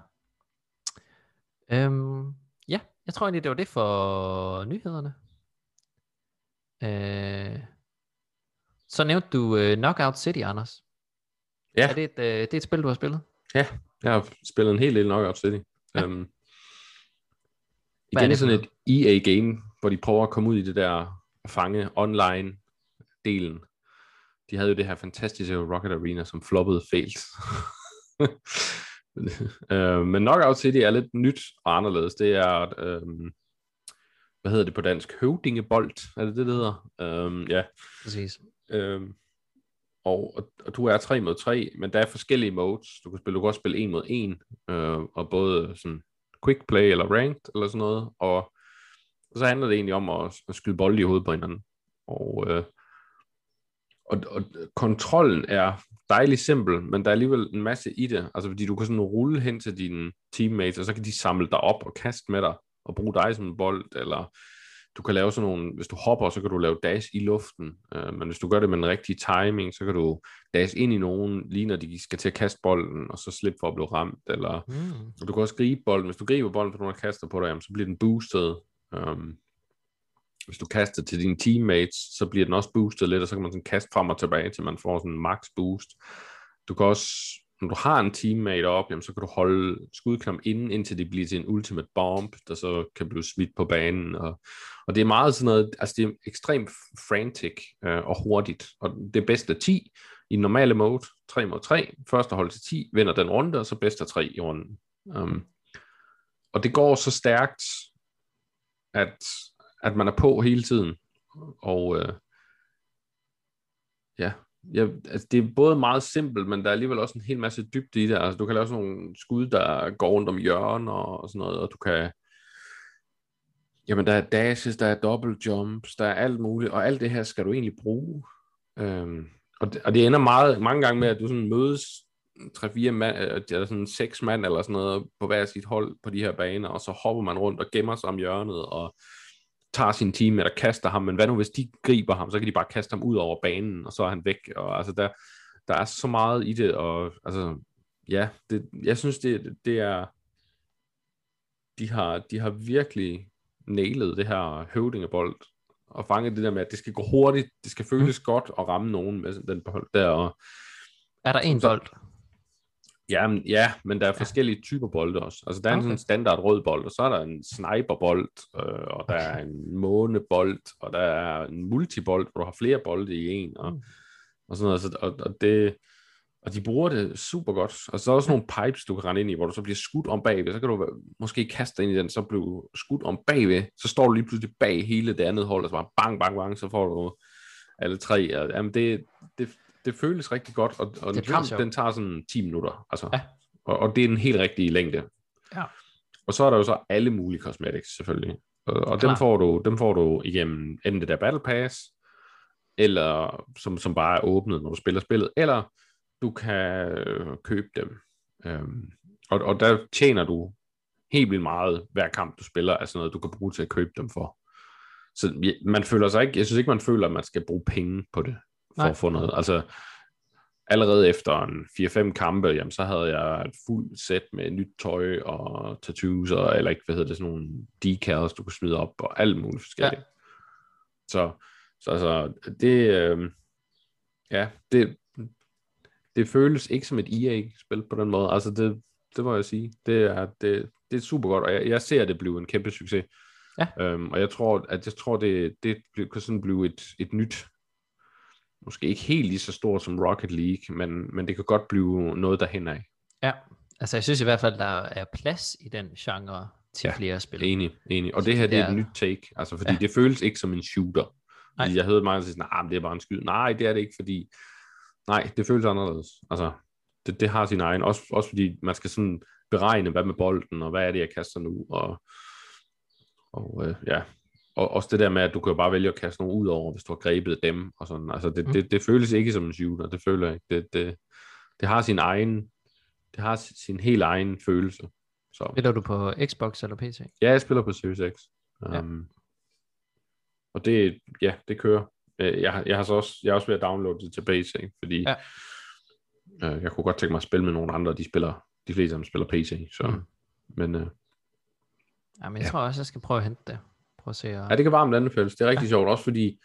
Øhm, ja, jeg tror egentlig, det var det for nyhederne. Øh, så nævnte du øh, Knockout City, Anders. Ja. Er det, et, øh, det er et spil, du har spillet? jeg har spillet en hel del Knockout City. Ja. Ja. Um, Hvad er igen det sådan et EA-game, hvor de prøver at komme ud i det der fange online-delen. De havde jo det her fantastiske Rocket Arena, som floppede fælt. uh, (laughs) men Knockout City er lidt nyt og anderledes. Det er, um, hvad hedder det på dansk? Høvdingebold, er det det, det hedder? Um, ja, Præcis. Øhm, og, og, og du er 3 mod 3, men der er forskellige modes. Du kan spille, du kan også spille 1 mod 1, øh, og både sådan quick play eller ranked eller sådan noget. Og, og så handler det egentlig om at, at skyde bolde i hovedet på hinanden. Og, øh, og, og kontrollen er dejlig simpel, men der er alligevel en masse i det. Altså fordi du kan sådan rulle hen til dine teammates, og så kan de samle dig op og kaste med dig at bruge dig som en bold, eller du kan lave sådan nogle, hvis du hopper, så kan du lave dash i luften, øh, men hvis du gør det med den rigtige timing, så kan du dash ind i nogen, lige når de skal til at kaste bolden, og så slippe for at blive ramt, eller Mm. og du kan også gribe bolden, hvis du griber bolden, for nogen kaster på dig, jamen, så bliver den boostet, um, hvis du kaster til dine teammates, så bliver den også boostet lidt, og så kan man sådan kaste frem og tilbage, til man får sådan en max boost. Du kan også, når du har en teammate op, jamen, så kan du holde skudknap inden, indtil det bliver til en ultimate bomb, der så kan blive smidt på banen. Og, og det er meget sådan noget, altså det er ekstremt frantic øh, og hurtigt. Og det er bedst af 10 i normale mode, 3 mod 3. Første hold til 10 vinder den runde, og så bedst af 3 i runden. Um, og det går så stærkt, at, at man er på hele tiden. Og øh, ja, ja altså det er både meget simpelt, men der er alligevel også en hel masse dybde i det. Altså du kan lave sådan nogle skud, der går rundt om hjørner og sådan noget, og du kan... Jamen der er dashes, der er double jumps, der er alt muligt, og alt det her skal du egentlig bruge. Øhm, og, det, og det ender meget, mange gange med, at du sådan mødes tre-fire mand, øh, eller sådan seks mand eller sådan noget på hver sit hold på de her baner, og så hopper man rundt og gemmer sig om hjørnet, og tager sin team eller kaster ham, men hvad nu hvis de griber ham, så kan de bare kaste ham ud over banen, og så er han væk, og altså der, der er så meget i det, og altså, ja, det, jeg synes det, det er, de har, de har virkelig nailet det her høvdingebold, og fanget det der med, at det skal gå hurtigt, det skal føles mm. godt at ramme nogen med den bold der, og Er der en bold? Ja, men, ja, men der er forskellige typer bolde også. Altså, der er en Okay. sådan standard rød bold, og så er der en sniperbold, øh, og der er en månebold, og der er en multibold, hvor du har flere bolde i en, og, Mm. og sådan noget. Så, og, og, det, og de bruger det super godt. Og så er der også nogle pipes, du kan rende ind i, hvor du så bliver skudt om bagved. Så kan du måske kaste ind i den, så bliver skudt om bagved. Så står du lige pludselig bag hele det andet hold, og så bare bang, bang, bang, så får du alle tre. Og, jamen, det, det, det føles rigtig godt, og, og en lyder kamp, sjovt. den tager sådan 10 minutter. Altså. Ja. Og, og det er den helt rigtige længde. Ja. Og så er der jo så alle mulige cosmetics, selvfølgelig. Og, og dem, Klart. får du, dem får du igennem enten det der Battle Pass, eller som, som bare er åbnet, når du spiller spillet, eller du kan øh, købe dem. Øhm, og, og der tjener du helt vildt meget hver kamp, du spiller, altså noget, du kan bruge til at købe dem for. Så man føler sig ikke, jeg synes ikke, man føler, at man skal bruge penge på det, for Nej. at få noget. Altså, allerede efter en 4-5 kampe, jamen, så havde jeg et fuldt sæt med nyt tøj og tattoos, og, eller ikke, hvad hedder det, sådan nogle decals, du kunne smide op, og alt muligt forskelligt. Ja. Så, så altså, det, øh, ja, det, det føles ikke som et EA-spil på den måde. Altså, det, det må jeg sige. Det er, det, det er super godt, og jeg, jeg ser det blive en kæmpe succes. Ja. Øhm, og jeg tror, at jeg tror, det, det bliver- kan sådan blive et, et nyt, måske ikke helt lige så stort som Rocket League, men, men det kan godt blive noget derhen af. Ja. Altså, jeg synes i hvert fald, der er plads i den genre til Ja, flere spil. Enig, enig. Og det her, det er et nyt take, altså fordi Ja. det føles ikke som en shooter. Nej. Fordi jeg hørte mange sige, nej, det er bare en skyd. Nej, det er det ikke, fordi, nej, det føles anderledes. Altså, det, det har sin egen, også, også fordi man skal sådan beregne, hvad med bolden, og hvad er det, jeg kaster nu, og, og øh, ja, og også det der med, at du kan jo bare vælge at kaste nogen ud over, hvis du har grebet dem, og sådan, altså det, Mm. det, det føles ikke som en shooter, det føler jeg ikke, det, det, det har sin egen, det har sin helt egen følelse, så. Spiller du på Xbox eller PC? Ja, jeg spiller på Series X. Um, Ja. Og det, ja, det kører. Øh, Jeg, har- jeg har så også, jeg er også ved at downloade det til PC, fordi Ja. øh, jeg kunne godt tænke mig at spille med nogle andre, de spiller, de fleste af dem spiller PC, så, Mm. men øh, Ja, men jeg Ja. tror også, jeg skal prøve at hente det. Prøv at se. Og... ja, det kan varmt anbefales. Det er rigtig ja. sjovt, også fordi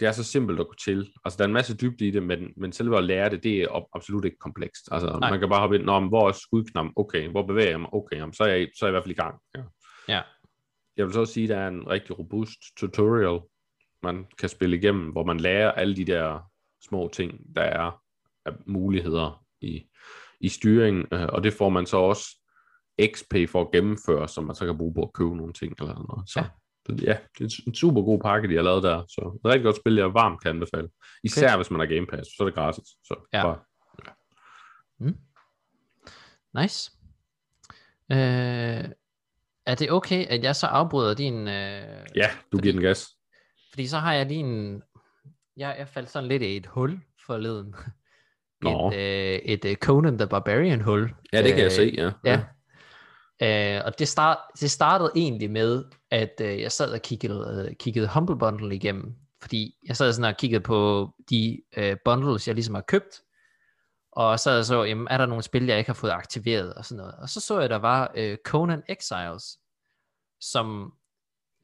det er så simpelt at gå til. Altså, der er en masse dybde i det, men, men selve at lære det, det er absolut ikke komplekst. Altså, Nej. Man kan bare hoppe ind, men hvor er skudknappen? Okay, hvor bevæger jeg mig? Okay, jamen, så, er jeg, så er jeg i hvert fald i gang. Ja. Ja. Jeg vil så også sige, at der er en rigtig robust tutorial, man kan spille igennem, hvor man lærer alle de der små ting, der er af muligheder i, i styringen, øh, og det får man så også XP for at gennemføre, som man så kan bruge på at købe nogle ting eller noget. Så Ja. Ja, det, ja, det er en super god pakke, de har lavet der, så det er et rigtig godt spil, jeg varmt kan anbefale. Især Fedt. hvis man har Game Pass, så er det gratis. Så Ja. bare, Nice. Øh, er det okay, at jeg så afbryder din... Øh, ja, du giver den gas. Fordi så har jeg lige en... Jeg, jeg faldt sådan lidt i et hul forleden. Nå. Et, øh, et øh, Conan the Barbarian hul. Ja, det kan jeg Øh, se, ja. Ja. Øh, og det, start, det startede egentlig med, at øh, jeg sad og kiggede, øh, kiggede Humble Bundle igennem, fordi jeg sad sådan og kiggede på de øh, bundles, jeg ligesom har købt, og så så, jamen, er der nogle spil, jeg ikke har fået aktiveret, og sådan noget. Og så så jeg, der var øh, Conan Exiles, som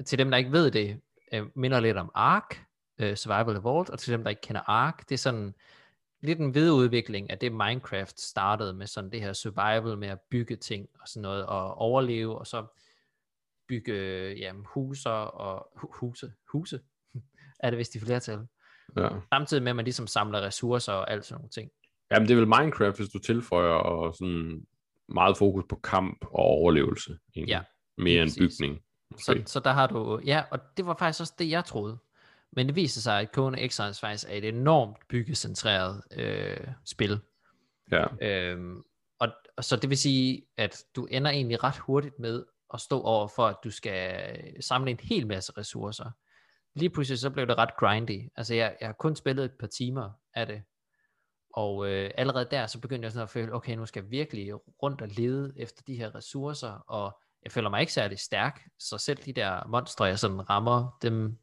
til dem, der ikke ved det, øh, minder lidt om Ark, øh, Survival Evolved, og til dem, der ikke kender Ark, det er sådan lidt en videreudvikling af det Minecraft startede med sådan det her survival med at bygge ting og sådan noget, og overleve, og så bygge jamen, huser og hu- huse, huse, (laughs) er det vist i flertal. Ja. Samtidig med, at man ligesom samler ressourcer og alt sådan nogle ting. Jamen, det er vel Minecraft, hvis du tilføjer og sådan meget fokus på kamp og overlevelse. Egentlig. Ja, Mere end bygning. Så, så der har du, ja, og det var faktisk også det, jeg troede. Men det viser sig, at Conan Exiles faktisk er et enormt byggecentreret øh, spil. Ja. Øhm, og, og så det vil sige, at du ender egentlig ret hurtigt med at stå over for, at du skal samle en hel masse ressourcer. Lige pludselig så blev det ret grindy. Altså jeg, jeg har kun spillet et par timer af det. Og øh, allerede der, så begyndte jeg sådan at føle, okay, nu skal jeg virkelig rundt og lede efter de her ressourcer, og jeg føler mig ikke særlig stærk, så selv de der monstre, jeg sådan rammer, dem,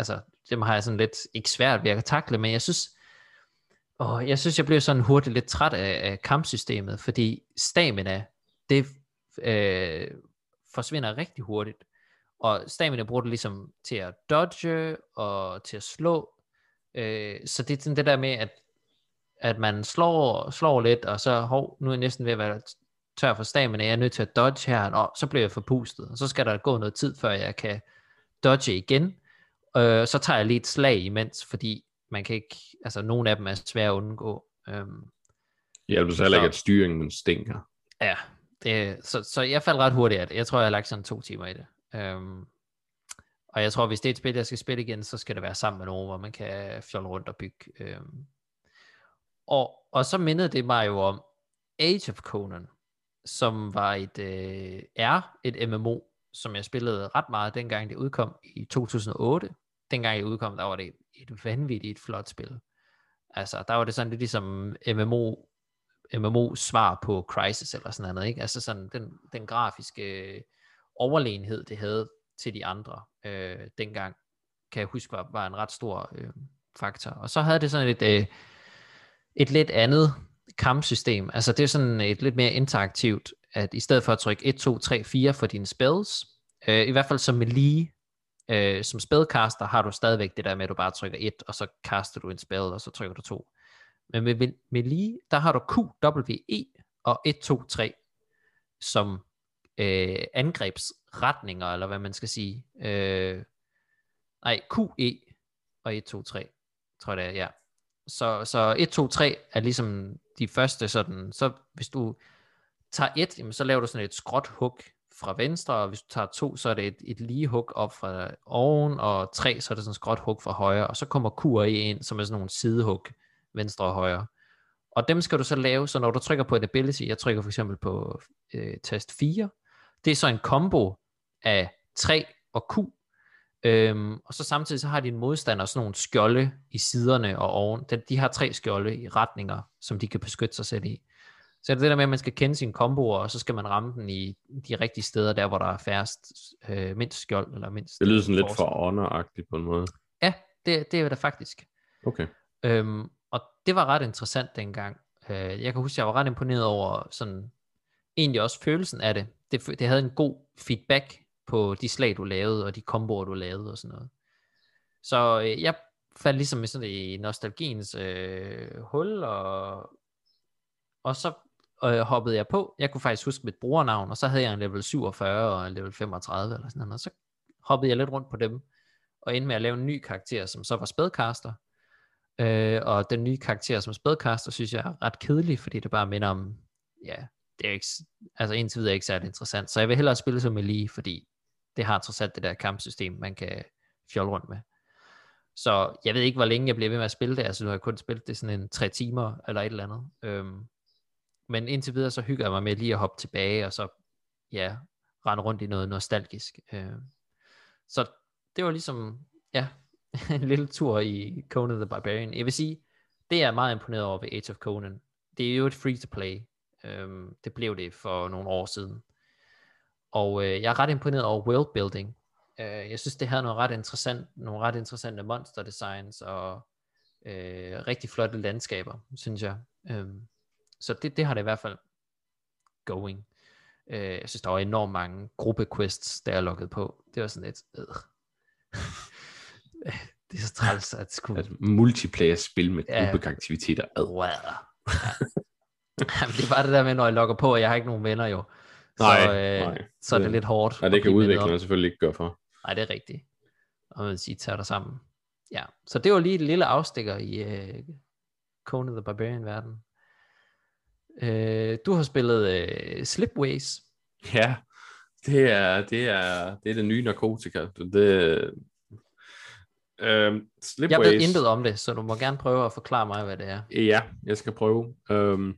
altså, dem har jeg sådan lidt, ikke svært ved at takle, men jeg synes, åh, jeg synes, jeg blev sådan hurtigt lidt træt af, af kampsystemet, fordi stamina, det øh, forsvinder rigtig hurtigt, og stamina bruger det ligesom til at dodge, og til at slå, øh, så det er sådan det der med, at at man slår, slår lidt, og så, hov, nu er jeg næsten ved at være tør for stamina, jeg er nødt til at dodge her, og så bliver jeg forpustet, og så skal der gå noget tid, før jeg kan dodge igen, øh, så tager jeg lige et slag imens, fordi man kan ikke, altså nogle af dem er svære at undgå. Øhm, Det hjælper så heller ikke, at styringen stinker. ja, det, så, så jeg faldt ret hurtigt af det. Jeg tror, jeg har lagt sådan to timer i det. Øhm, og jeg tror, hvis det er et spil, jeg skal spille igen, så skal det være sammen med nogen, hvor man kan fjolle rundt og bygge. Øhm, og, og så mindede det mig jo om Age of Conan, som var et, øh, er et MMO, som jeg spillede ret meget, dengang det udkom i 2008. Dengang jeg udkom, der var det et vanvittigt flot spil. Altså, der var det sådan lidt ligesom MMO, MMO svar på Crisis eller sådan noget, ikke? Altså sådan den, den grafiske øh, overlegenhed, det havde til de andre øh, dengang, kan jeg huske, var, var en ret stor øh, faktor. Og så havde det sådan et, øh, et lidt andet kampsystem. Altså det er sådan et lidt mere interaktivt, at i stedet for at trykke 1, 2, 3, 4 for dine spells, øh, i hvert fald som melee, øh, som spellcaster har du stadigvæk det der med, at du bare trykker 1, og så kaster du en spell, og så trykker du 2. Men med med melee, der har du Q, W, E og 1, 2, 3 som øh, angrebsretninger, eller hvad man skal sige. Øh, nej, Q, E og 1, 2, 3, tror jeg det er, ja. Så, så 1, 2, 3 er ligesom de første sådan, så hvis du tager 1, jamen, så laver du sådan et skråt hug fra venstre, og hvis du tager 2, så er det et, et lige hug op fra oven, og 3, så er det sådan et skråt hug fra højre, og så kommer Q e ind, som er sådan nogle sidehug, venstre og højre. Og dem skal du så lave, så når du trykker på et ability, jeg trykker for eksempel på øh, tast 4, det er så en combo af 3 og Q, øhm, og så samtidig så har din modstander sådan nogle skjolde i siderne og oven. De, de har tre skjolde i retninger, som de kan beskytte sig selv i. Så er det det der med, at man skal kende sine komboer, og så skal man ramme den i de rigtige steder, der hvor der er færrest, øh, mindst skjold, eller mindst... Det lyder sådan lidt forsvar. for honor på en måde. Ja, det, det er det faktisk. Okay. Øhm, og det var ret interessant dengang. Øh, jeg kan huske, jeg var ret imponeret over sådan, egentlig også følelsen af det. Det, det havde en god feedback på de slag, du lavede, og de komboer, du lavede og sådan noget. Så øh, jeg faldt ligesom i sådan i nostalgiens øh, hul, og, og så øh, hoppede jeg på. Jeg kunne faktisk huske mit brugernavn, og så havde jeg en level 47 og en level 35 eller sådan noget, og så hoppede jeg lidt rundt på dem, og endte med at lave en ny karakter, som så var spædkaster. Øh, og den nye karakter som spædkaster, synes jeg er ret kedelig, fordi det bare minder om, ja, det er ikke, altså indtil videre ikke særlig interessant. Så jeg vil hellere spille som Elie, fordi det har trods alt det der kampsystem, man kan fjolle rundt med. Så jeg ved ikke, hvor længe jeg bliver ved med at spille det. Altså nu har jeg kun spillet det sådan en tre timer, eller et eller andet. Øhm, men indtil videre, så hygger jeg mig med lige at hoppe tilbage, og så, ja, rende rundt i noget nostalgisk. Øhm, så det var ligesom, ja, (laughs) en lille tur i Conan the Barbarian. Jeg vil sige, det er jeg meget imponeret over ved Age of Conan. Det er jo et free-to-play. Øhm, det blev det for nogle år siden. Og øh, jeg er ret imponeret over worldbuilding. Øh, jeg synes, det havde noget ret interessant, nogle ret interessante monster designs, og øh, rigtig flotte landskaber, synes jeg. Øh, så det, det har det i hvert fald going. Øh, jeg synes, der var enormt mange gruppequests, der jeg lukket på. Det var sådan lidt, øh. (laughs) det er så træls, at skulle... Altså, multiplayer-spil med Ja. gruppeaktiviteter. Ad. Wow. Ja. Jamen, det er bare det der med, når jeg logger på, og jeg har ikke nogen venner jo. Så, Nej, øh, nej. så er det Det- lidt hårdt. Nej, det kan udviklerne selvfølgelig ikke gøre for. Nej, det er rigtigt. Og man sige, tager dig sammen. Ja, så det var lige et lille afstikker i uh, Conan the Barbarian Uh, du har spillet uh, Slipways. Ja, det er det, er, det, er det nye narkotika. Det, øhm, Slipways, Jeg ved intet om det, så du må gerne prøve at forklare mig, hvad det er. Ja, jeg skal prøve. Øhm,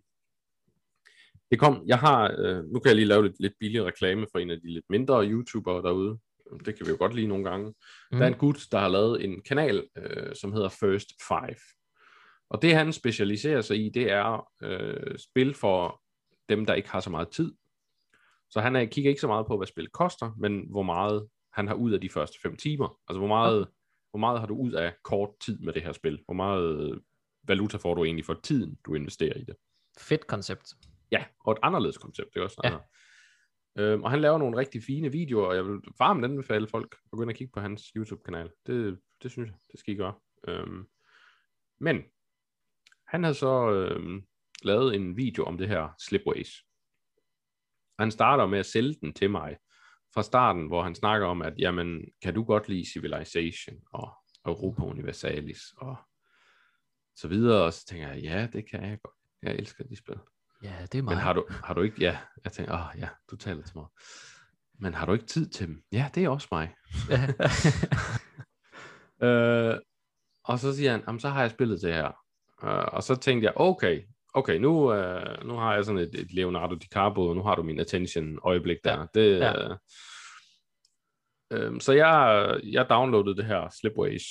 det kom, jeg har, øh, nu kan jeg lige lave lidt, lidt billig reklame for en af de lidt mindre YouTubere derude. Det kan vi jo godt lide nogle gange. Mm. Der er en gut, der har lavet en kanal, øh, som hedder First Five. Og det han specialiserer sig i, det er øh, spil for dem, der ikke har så meget tid. Så han er, kigger ikke så meget på, hvad spil koster, men hvor meget han har ud af de første fem timer. Altså hvor meget, okay. hvor meget har du ud af kort tid med det her spil? Hvor meget valuta får du egentlig for tiden, du investerer i det? Fedt koncept. Ja, og et anderledes koncept, det er også. Ja. Altså. Øhm, og han laver nogle rigtig fine videoer, og jeg vil varmt anbefale folk at gå ind og kigge på hans YouTube-kanal. Det, det synes jeg, det skal I gøre. Øhm, men han havde så øhm, lavet en video om det her Slipways. Han starter med at sælge den til mig fra starten, hvor han snakker om, at jamen, kan du godt lide Civilization og Europa Universalis og så videre, og så tænker jeg, ja, det kan jeg godt. Jeg elsker de spil. Ja, det er mig. Men har du, har du ikke, ja, jeg tænker, åh ja, du taler til mig. Men har du ikke tid til dem? Ja, det er også mig. (laughs) øh, og så siger han, jamen, så har jeg spillet det her. Øh, og så tænkte jeg, okay, okay, nu, øh, nu har jeg sådan et, et Leonardo DiCaprio, og nu har du min attention øjeblik der. Ja, Det, ja. øh, så jeg, jeg downloadede det her Slipways.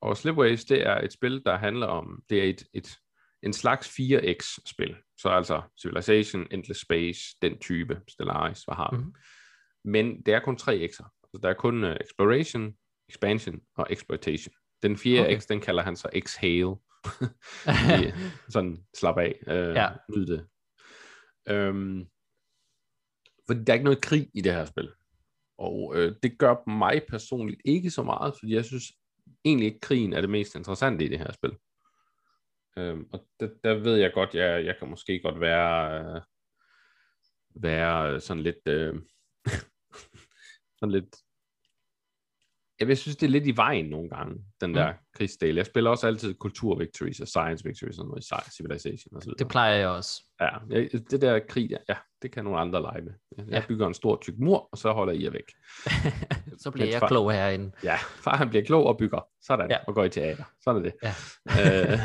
Og Slipways, det er et spil, der handler om, det er et, et, en slags 4X-spil. Så altså Civilization, Endless Space, den type, Stellaris, hvad har vi. Mhm. Men det er kun tre X'er. Altså, der er kun uh, Exploration, Expansion og Exploitation. Den fjerde Okay. okay. X, den kalder han så Exhale. (laughs) Lige sådan slap af, øh, ja. nyd det. Øhm, fordi der er ikke noget krig i det her spil. Og øh, det gør mig personligt ikke så meget, fordi jeg synes egentlig ikke, krigen er det mest interessante i det her spil. Øhm, og der, der ved jeg godt, jeg, jeg kan måske godt være, øh, være sådan lidt, øh, (laughs) sådan lidt, jeg, jeg synes, det er lidt i vejen nogle gange, den der mm. krigsdel. Jeg spiller også altid kultur victories og science victories og noget i Civilization og så videre. det plejer jeg også. Ja, jeg- det der krig, ja, det kan nogle andre lege med. Jeg Ja. bygger en stor tyk mur, og så holder I jer væk. (laughs) så bliver Men jeg far- klog herinde. Ja, far han bliver klog og bygger. Sådan, Ja. og går i teater. Sådan er det. Ja. (laughs) øh,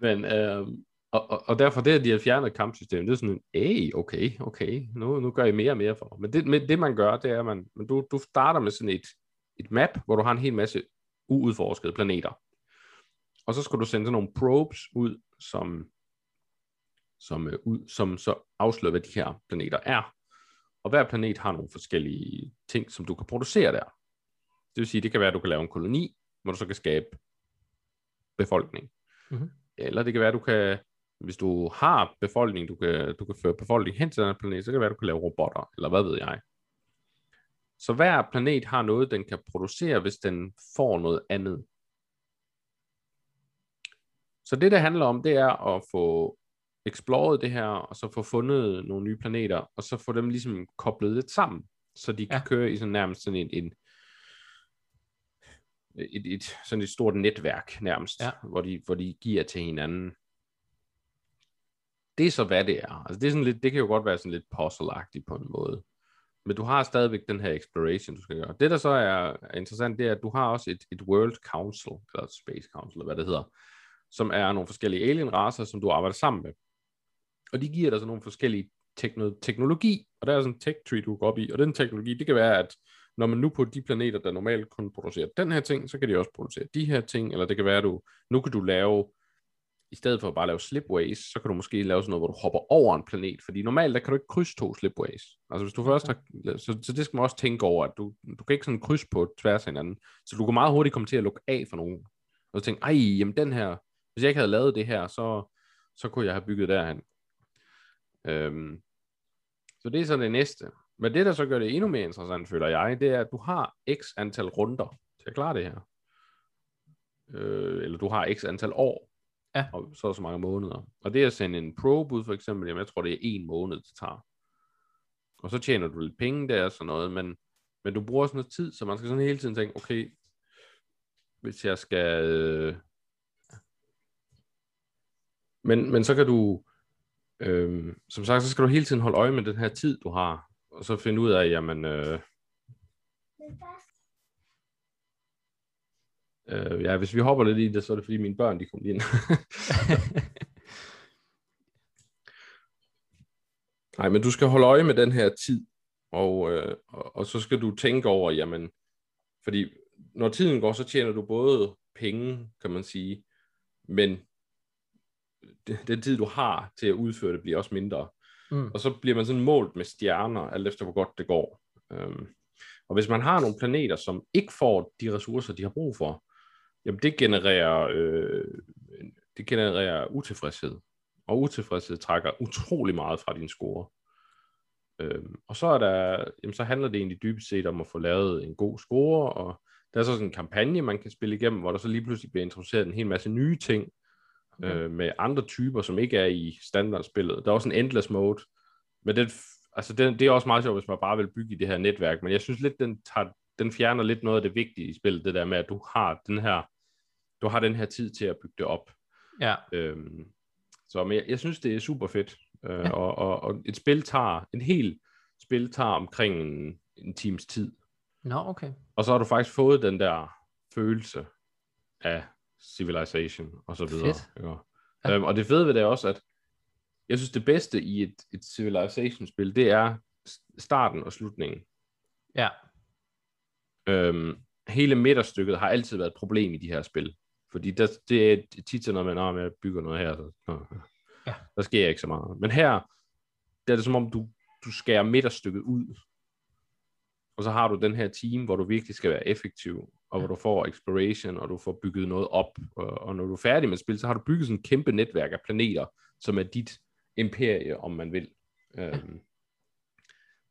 men, øh, og, og, og derfor det, at de har fjernet kampsystemet, det er sådan en, hey, okay, okay, nu, nu gør I mere og mere for. mig." Men det, men det man gør, det er, at man, men du, du starter med sådan et, et map, hvor du har en hel masse uudforskede planeter. Og så skal du sende sådan nogle probes ud, som, som, øh, ud, som så afslører, hvad de her planeter er. Og hver planet har nogle forskellige ting, som du kan producere der. Det vil sige, det kan være, at du kan lave en koloni, hvor du så kan skabe befolkning. Mhm. Eller det kan være, at du kan, hvis du har befolkning, du kan, du kan føre befolkning hen til den her planet, så kan det være, at du kan lave robotter, eller hvad ved jeg. Så hver planet har noget, den kan producere, hvis den får noget andet. Så det, det handler om, det er at få exploret det her, og så få fundet nogle nye planeter, og så få dem ligesom koblet lidt sammen, så de kan Ja. køre i sådan nærmest sådan en, en et, et, sådan et stort netværk nærmest, Ja. hvor, de, hvor de giver til hinanden. Det er så, hvad det er. Altså, det, er sådan lidt, det kan jo godt være sådan lidt puzzle på en måde. Men du har stadigvæk den her exploration, du skal gøre. Det, der så er, interessant, det er, at du har også et, et World Council, eller Space Council, eller hvad det hedder, som er nogle forskellige alien-racer, som du arbejder sammen med. Og de giver dig så nogle forskellige tekno- teknologi, og der er sådan en tech tree, du går op i, og den teknologi, det kan være, at når man nu på de planeter, der normalt kun producerer den her ting, så kan de også producere de her ting, eller det kan være, at du, nu kan du lave i stedet for at bare lave slipways, så kan du måske lave sådan noget, hvor du hopper over en planet, fordi normalt der kan du ikke krydse to slipways. Altså hvis du først har, så, så det skal man også tænke over, at du, du kan ikke sådan krydse på tværs af hinanden, så du kan meget hurtigt komme til at lukke af for nogen, og så tænke, ej, jamen den her, hvis jeg ikke havde lavet det her, så, så kunne jeg have bygget derhen. Øhm, så det er så det næste. Men det, der så gør det endnu mere interessant, føler jeg, det er, at du har x antal runder til at klare det her. Øh, eller du har x antal år. Ja. Og så er så mange måneder. Og det at sende en probe ud, for eksempel, jamen jeg tror, det er en måned, det tager. Og så tjener du lidt penge der og sådan noget, men, men du bruger sådan noget tid, så man skal sådan hele tiden tænke, okay, hvis jeg skal... Øh... Men, men så kan du, øh, som sagt, så skal du hele tiden holde øje med den her tid, du har, og så finde ud af, jamen, øh, øh, ja, hvis vi hopper lidt i det, så er det fordi mine børn, de kom lige ind. (laughs) Nej, men du skal holde øje med den her tid, og, øh, og, og så skal du tænke over, jamen, fordi når tiden går, så tjener du både penge, kan man sige, men den tid, du har til at udføre det, bliver også mindre. Mm. Og så bliver man sådan målt med stjerner, alt efter hvor godt det går. Øhm, og hvis man har nogle planeter, som ikke får de ressourcer, de har brug for, jamen det genererer, øh, det genererer utilfredshed. Og utilfredshed trækker utrolig meget fra din score. Øhm, og så, er der, jamen, så handler det egentlig dybest set om at få lavet en god score, og der er så sådan en kampagne, man kan spille igennem, hvor der så lige pludselig bliver introduceret en hel masse nye ting, okay. øh, med andre typer, som ikke er i standardspillet. Der er også en endless mode, men den, altså den, det er også meget sjovt, hvis man bare vil bygge i det her netværk, men jeg synes lidt, den, tager, den fjerner lidt noget af det vigtige i spillet, det der med, at du har den her, du har den her tid til at bygge det op. Ja. Øhm, så men jeg, jeg synes, det er super fedt, øh, ja. og, og, og et spil tager, en hel spil tager omkring en, en times tid. Nå, okay. Og så har du faktisk fået den der følelse af Civilization og så videre. Fedt. Ja. Øhm, og det fede ved det er også, at jeg synes, det bedste i et, et Civilization-spil, det er starten og slutningen. Ja. Øhm, hele midterstykket har altid været et problem i de her spil. Fordi der, det er tit sådan noget med, at jeg bygger noget her, så nå, Ja. der sker ikke så meget. Men her, der er det som om, du, du skærer midterstykket ud. Og så har du den her team, hvor du virkelig skal være effektiv, og hvor du får exploration, og du får bygget noget op. Og, og når du er færdig med spil, så har du bygget sådan et kæmpe netværk af planeter, som er dit imperie, om man vil. Øhm,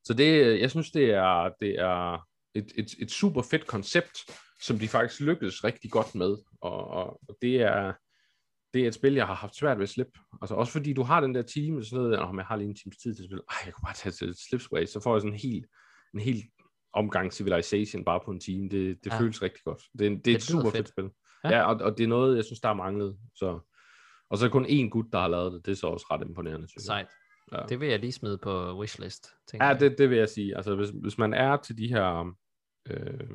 så det, jeg synes, det er, det er et, et, et super fedt koncept, som de faktisk lykkedes rigtig godt med. Og, og, og det er det er et spil, jeg har haft svært ved at slippe. Altså også fordi du har den der time, og sådan noget, om jeg har lige en times tid til at spille, ej, jeg kunne bare tage til Slipsway, så får jeg sådan en helt, en helt omgang Civilization bare på en time. Det, det Ja. føles rigtig godt. Det, er- det er et super fedt, fedt. spil. Ja. Ja, og, og det er noget, jeg synes, der er manglet. Så. Og så er kun én gut, der har lavet det. Det er så også ret imponerende, synes jeg. Sejt. Ja. Det vil jeg lige smide på wishlist. tænker Ja, jeg. det, det vil jeg sige. Altså, hvis, hvis man er til de her øh,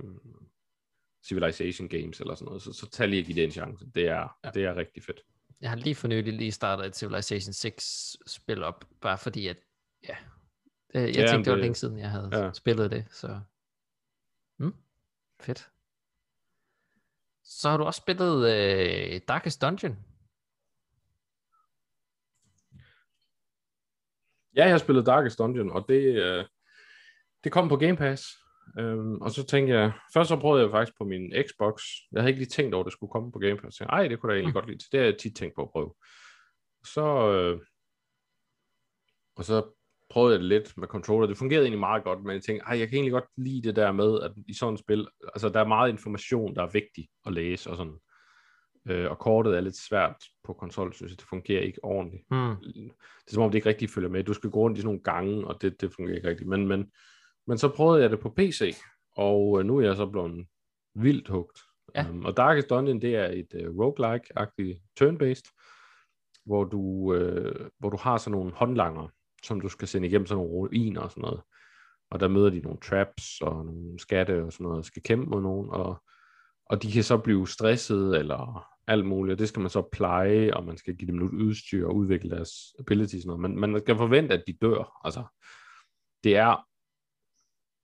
Civilization games eller sådan noget, så, så tag lige give det en chance. Det er, Ja. det er rigtig fedt. Jeg har lige for nylig lige startet et Civilization 6 spil op, bare fordi at, ja, øh, jeg Ja, tænkte, det var det- længe siden, jeg havde ja. spillet det, så mm, fedt. Så har du også spillet øh, Darkest Dungeon. Ja, jeg har spillet Darkest Dungeon, og det, øh, det kom på Game Pass. Øhm, og så tænkte jeg, først så prøvede jeg faktisk på min Xbox. Jeg havde ikke lige tænkt over, at det skulle komme på Game Pass. Jeg tænkte, ej, det kunne jeg egentlig Mm. godt lide. Det har jeg tit tænkt på at prøve. Så, øh, og så prøvede jeg det lidt med controller. Det fungerede egentlig meget godt, men jeg tænkte, ej, jeg kan egentlig godt lide det der med, at i sådan et spil, altså der er meget information, der er vigtig at læse og sådan. Øh, og kortet er lidt svært på konsol, synes jeg, det fungerer ikke ordentligt Mm. det er som om, det ikke rigtig følger med. Du skal gå rundt i sådan nogle gange, og det, det fungerer ikke rigtigt. Men, men, men så prøvede jeg det på PC, og øh, nu er jeg så blevet vildt hugt. Ja. Um, og Darkest Dungeon, det er et uh, roguelike-agtigt turn-based, hvor du, uh, hvor du har sådan nogle håndlanger, som du skal sende igennem sådan nogle ruiner og sådan noget. Og der møder de nogle traps og nogle skatte og sådan noget, og skal kæmpe mod nogen, og, og de kan så blive stresset eller alt muligt, og det skal man så pleje, og man skal give dem noget udstyr og udvikle deres abilities og noget. Men man skal forvente, at de dør. Altså, det er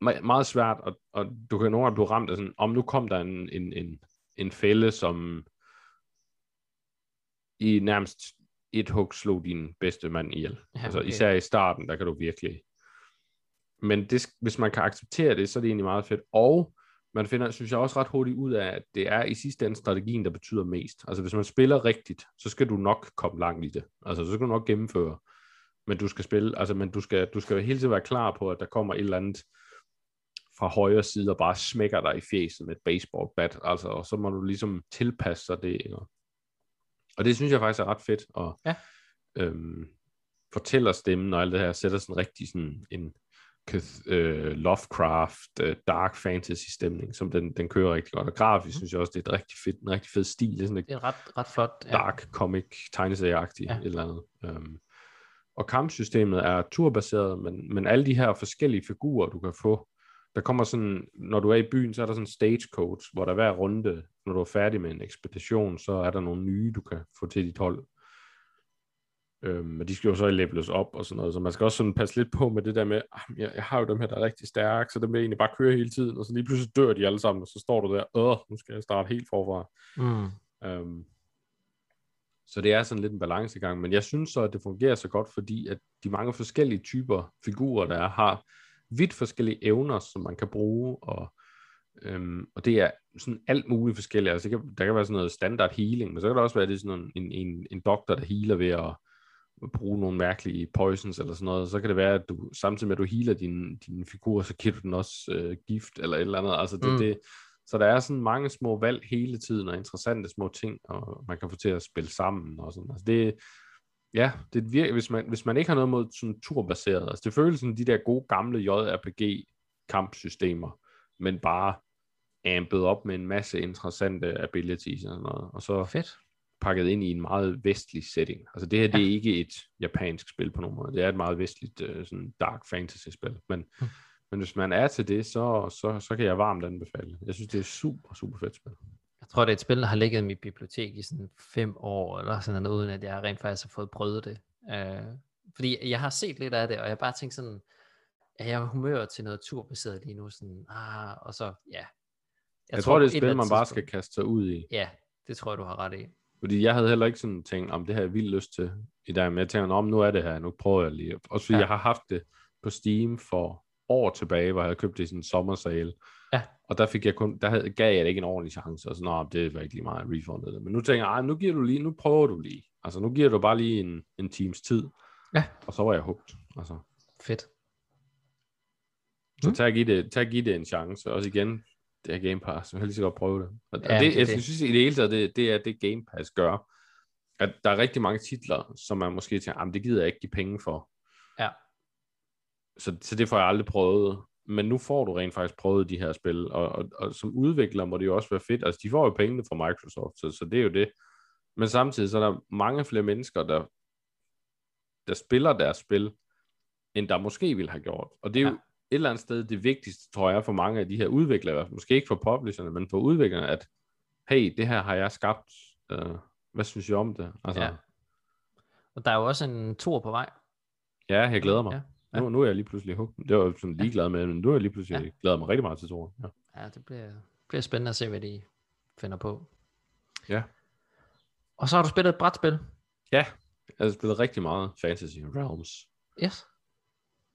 meget svært, og, og du kan nogle gange blive ramt af sådan, om nu kom der en, en, en, en fælde, som i nærmest et hug slog din bedste mand ihjel. Ja, altså okay. især i starten, der kan du virkelig. Men det, hvis man kan acceptere det, så er det egentlig meget fedt. Og man finder, synes jeg også ret hurtigt ud af, at det er i sidste ende strategien, der betyder mest. Altså hvis man spiller rigtigt, så skal du nok komme langt i det. Altså så skal du nok gennemføre. Men du skal spille, altså men du skal, du skal hele tiden være klar på, at der kommer et eller andet fra højre side og bare smækker dig i fjeset med et baseballbat. Altså, og så må du ligesom tilpasse sig det. Ikke? Og det synes jeg faktisk er ret fedt. Og, Ja. øhm, fortæller stemmen og alt det her, sætter sådan rigtig sådan en øh, Lovecraft, øh, dark fantasy stemning, som den, den kører rigtig godt. Og grafisk Mhm. synes jeg også, det er et rigtig fedt, en rigtig fed stil. Det er sådan et Det er ret, ret flot. Ja. dark comic, tegneserieagtigt Ja. et eller andet. Um, og kampsystemet er turbaseret, men, men alle de her forskellige figurer, du kan få, der kommer sådan, når du er i byen, så er der sådan en stagecoach, hvor der hver runde, når du er færdig med en ekspedition, så er der nogle nye, du kan få til dit hold. Øhm, men de skal jo så leveles op og sådan noget, så man skal også sådan passe lidt på med det der med, "Ah, jeg, jeg har jo dem her, der er rigtig stærke, så dem vil jeg egentlig bare køre hele tiden, og så lige pludselig dør de alle sammen, og så står du der, åh, nu skal jeg starte helt forfra. Mm. Um, så det er sådan lidt en balancegang, men jeg synes så, at det fungerer så godt, fordi at de mange forskellige typer figurer, der er, har vidt forskellige evner, som man kan bruge, og, øhm, og det er sådan alt muligt forskelligt. Altså, det kan, der kan være sådan noget standard healing, men så kan det også være, det sådan en, en, en doktor, der healer ved at bruge nogle mærkelige poisons eller sådan noget. Så kan det være, at du samtidig med, at du healer din, din figur, så giver du den også øh, gift eller et eller andet. Altså det, mm. det, så der er sådan mange små valg hele tiden, og interessante små ting, og man kan få til at spille sammen og sådan. Altså det, ja, det virker, hvis man, hvis man ikke har noget mod sådan turbaseret, altså det føles som de der gode gamle JRPG kampsystemer, men bare ampet op med en masse interessante abilities og sådan noget, og så Fedt. pakket ind i en meget vestlig setting. Altså det her, det er ikke et japansk spil på nogen måde. Det er et meget vestligt uh, sådan dark fantasy spil. Men, Mm. mm. men hvis man er til det, så, så, så kan jeg varmt anbefale. Jeg synes, det er super, super fedt spil. Tror, det er et spil, der har ligget i mit bibliotek i sådan fem år, eller sådan noget, uden at jeg rent faktisk har fået prøvet det. Uh, fordi jeg har set lidt af det, og jeg har bare tænkt sådan, at jeg i humør til noget turbaseret lige nu, sådan, ah, og så, ja. Jeg, jeg tror, det er et spil, man andet bare skal tidspunkt- kaste sig ud i. Ja, det tror jeg, du har ret i. Fordi jeg havde heller ikke sådan tænkt, om det her er jeg vildt lyst til i dag, men jeg tænker, om nu er det her, nu prøver jeg lige. Også fordi Ja. ja. jeg har haft det på Steam for år tilbage, hvor jeg havde købt det i sådan en sommersale. Og der fik jeg kun, der havde, gav jeg det ikke en ordentlig chance, og så, nå, det var ikke lige meget, jeg refundede det. Men nu tænker jeg, "Ej, nu giver du lige, nu prøver du lige. Altså, nu giver du bare lige en, en times tid. Ja. Og så var jeg hugt. Altså. Fedt. Så Mm. tag og give det, tag og give det en chance. Også igen, det er Game Pass, så jeg lige så godt prøve det. Og, Ja, det det, jeg det. synes i det hele taget, det, det er det Game Pass gør. At der er rigtig mange titler, som man måske tænker, "Jamen, det gider jeg ikke give penge for. Ja. Så, så det får jeg aldrig prøvet. Men nu får du rent faktisk prøvet de her spil, og, og, og som udvikler må det jo også være fedt. Altså, de får jo pengene fra Microsoft, så, så det er jo det. Men samtidig så er der mange flere mennesker, der, der spiller deres spil, end der måske ville have gjort. Og det er jo Ja. et eller andet sted det vigtigste, tror jeg, for mange af de her udviklere, måske ikke for publisherne, men for udviklerne, at hey, det her har jeg skabt. Uh, hvad synes I om det? Altså, Ja. Og der er jo også en tur på vej. ja, jeg glæder mig. Ja, Ja. Nu, nu er jeg lige pludselig hugt. Det var jeg sådan ligeglad med, men nu er jeg lige pludselig Ja. glæder mig rigtig meget til toren. Ja. ja det bliver, bliver spændende at se, hvad de finder på. ja. Og så har du spillet et brætspil. Ja, jeg har spillet rigtig meget Fantasy Realms. Yes.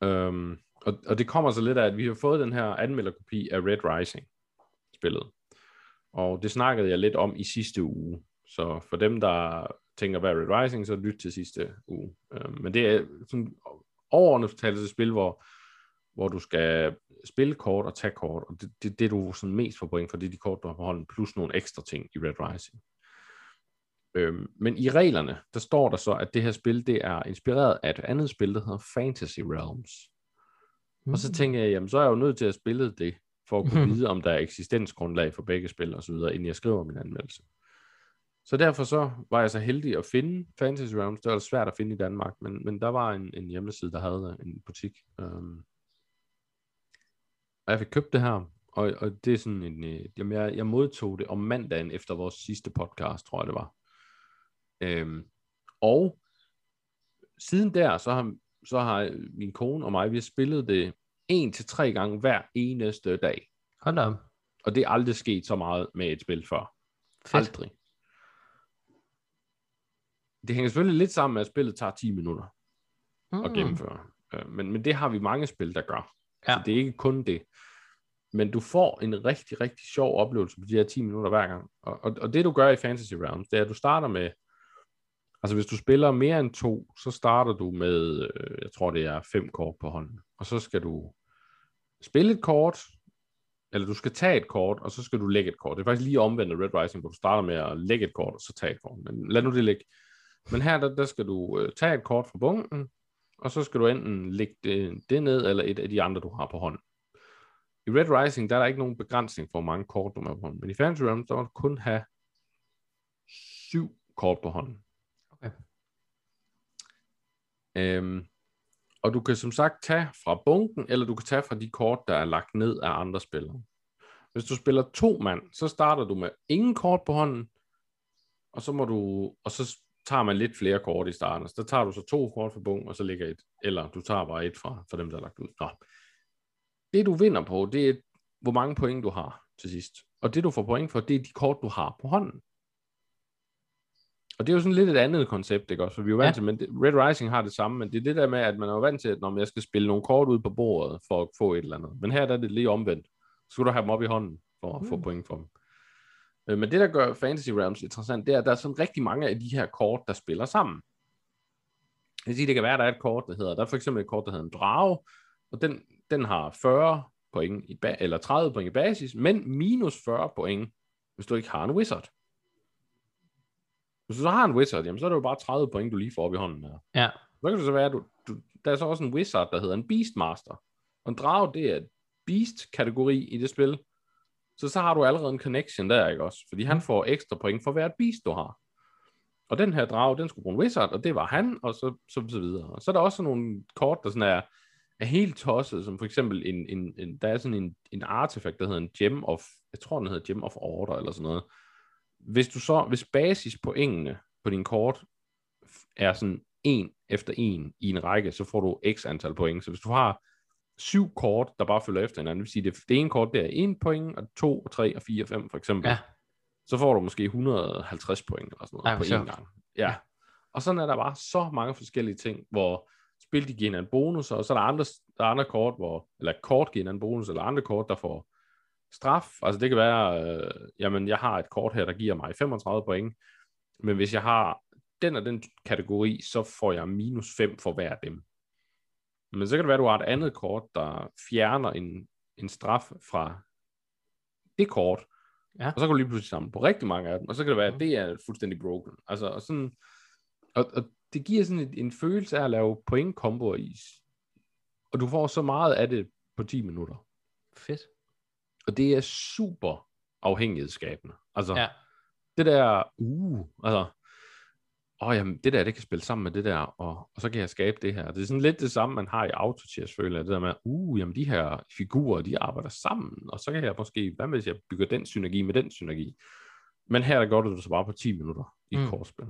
Um, og, og det kommer så lidt af, at vi har fået den her anmelderkopi af Red Rising spillet. Og det snakkede jeg lidt om i sidste uge. Så for dem, der tænker, hvad Red Rising, så lyt til sidste uge. Um, men det er sådan overordnet spil, hvor, hvor du skal spille kort og tage kort, og det, det, det du sådan mest får point for, det er de kort, du har på hånden, plus nogle ekstra ting i Red Rising. Øhm, men i reglerne, der står der så, at det her spil, det er inspireret af et andet spil, der hedder Fantasy Realms. Mm. Og så tænker jeg, jamen så er jeg jo nødt til at spille det, for at kunne Mhm. vide, om der er eksistensgrundlag for begge spil og så videre, inden jeg skriver min anmeldelse. Så derfor så var jeg så heldig at finde Fantasy Realms. Det var svært at finde i Danmark, men, men der var en, en hjemmeside, der havde en butik. Um, og jeg fik købt det her, og, og det er sådan en, øh, jamen jeg, jeg modtog det om mandagen efter vores sidste podcast, tror jeg det var. Øhm, og siden der, så har, så har min kone og mig, vi har spillet det en til tre gange hver eneste dag. Hold da. Og det er aldrig sket så meget med et spil før. Fedt. Aldrig. Det hænger selvfølgelig lidt sammen med, at spillet tager 10 minutter mm. at gennemføre. Øh, Men, men det har vi mange spil, der gør. Ja. Så det er ikke kun det. Men du får en rigtig, rigtig sjov oplevelse på de her 10 minutter hver gang. Og, og, og det du gør i Fantasy Realms, det er, at du starter med, altså hvis du spiller mere end to, så starter du med, øh, jeg tror det er fem kort på hånden. Og så skal du spille et kort, eller du skal tage et kort, og så skal du lægge et kort. Det er faktisk lige omvendt af Red Rising, hvor du starter med at lægge et kort, og så tage et kort. Men lad nu det ligge. Men her, der, der skal du øh, tage et kort fra bunken, og så skal du enten lægge det, det ned, eller et af de andre, du har på hånden. I Red Rising, der er der ikke nogen begrænsning for, hvor mange kort du har på hånden. Men i Fantasy Realms, der må du kun have syv kort på hånden. Okay. Øhm, og du kan som sagt tage fra bunken, eller du kan tage fra de kort, der er lagt ned af andre spillere. Hvis du spiller to mand, så starter du med ingen kort på hånden, og så må du, og så tager man lidt flere kort i starten. Så der tager du så to kort fra bunken, og så ligger et, eller du tager bare et fra, fra dem, der er lagt ud. Nå. Det du vinder på, det er, hvor mange point du har til sidst. Og det du får point for, det er de kort, du har på hånden. Og det er jo sådan lidt et andet koncept, ikke også? For vi er jo vant Ja. til, men Red Rising har det samme, men det er det der med, at man er jo vant til, at når jeg skal spille nogle kort ud på bordet for at få et eller andet. Men her der er det lige omvendt. Så skal du have dem op i hånden for at få Mm. point for dem. Øh, Men det, der gør Fantasy Realms interessant, det er, at der er sådan rigtig mange af de her kort, der spiller sammen. Det vil sige, det kan være, at der er et kort, der hedder, der er for eksempel et kort, der hedder en drage, og den, den har 40 point, i ba- eller 30 point i basis, men minus 40 point, hvis du ikke har en wizard. Hvis du så har en wizard, jamen, så er det jo bare 30 point, du lige får op i hånden her. Ja. Så kan det så være, at du, du, der er så også en wizard, der hedder en beastmaster. Og en drage, det er beast-kategori i det spil. Så så har du allerede en connection der, ikke også? Fordi han får ekstra point for hvert beast, du har. Og den her drage, den skulle bruge en wizard, og det var han, og så, så, så videre. Og så er der også nogle kort, der sådan er, er helt tosset, som for eksempel en, en, en der er sådan en, en artefakt, der hedder en gem of, jeg tror den hedder gem of order, eller sådan noget. Hvis du så, hvis basispoengene på din kort er sådan en efter en i en række, så får du x antal point. Så hvis du har syv kort, der bare følger efter hinanden, det vil sige, det, det ene kort, det er en point, og to, og tre, og fire, og fem for eksempel, Ja. så får du måske 150 point eller sådan noget hvor på én gang. Ja. Og sådan er der bare så mange forskellige ting, hvor spil de giver hinanden bonus, og så er der andre, der er andre kort, hvor, eller kort giver hinanden bonus, eller andre kort, der får straf. Altså det kan være, øh, jamen jeg har et kort her, der giver mig 35 point, men hvis jeg har den og den kategori, så får jeg minus 5 for hver af dem. Men så kan det være, at du har et andet kort, der fjerner en, en straf fra det kort, Ja. og så kan du lige pludselig samle på rigtig mange af dem, og så kan det være, at det er fuldstændig broken. Altså, og, sådan, og, og det giver sådan en, en følelse af at lave point-komboer i, og du får så meget af det på 10 minutter. Fedt. Og det er super afhængighedsskabende. Altså, Ja. det der, uh, altså, åh, jamen, det der, det kan spille sammen med det der, og, og så kan jeg skabe det her. Det er sådan lidt det samme, man har i autochess, føler jeg, det der med, uh, jamen, de her figurer, de arbejder sammen, og så kan jeg måske, hvad hvis jeg bygger den synergi med den synergi? Men her, der du det så bare på 10 minutter i Mm. kortspil.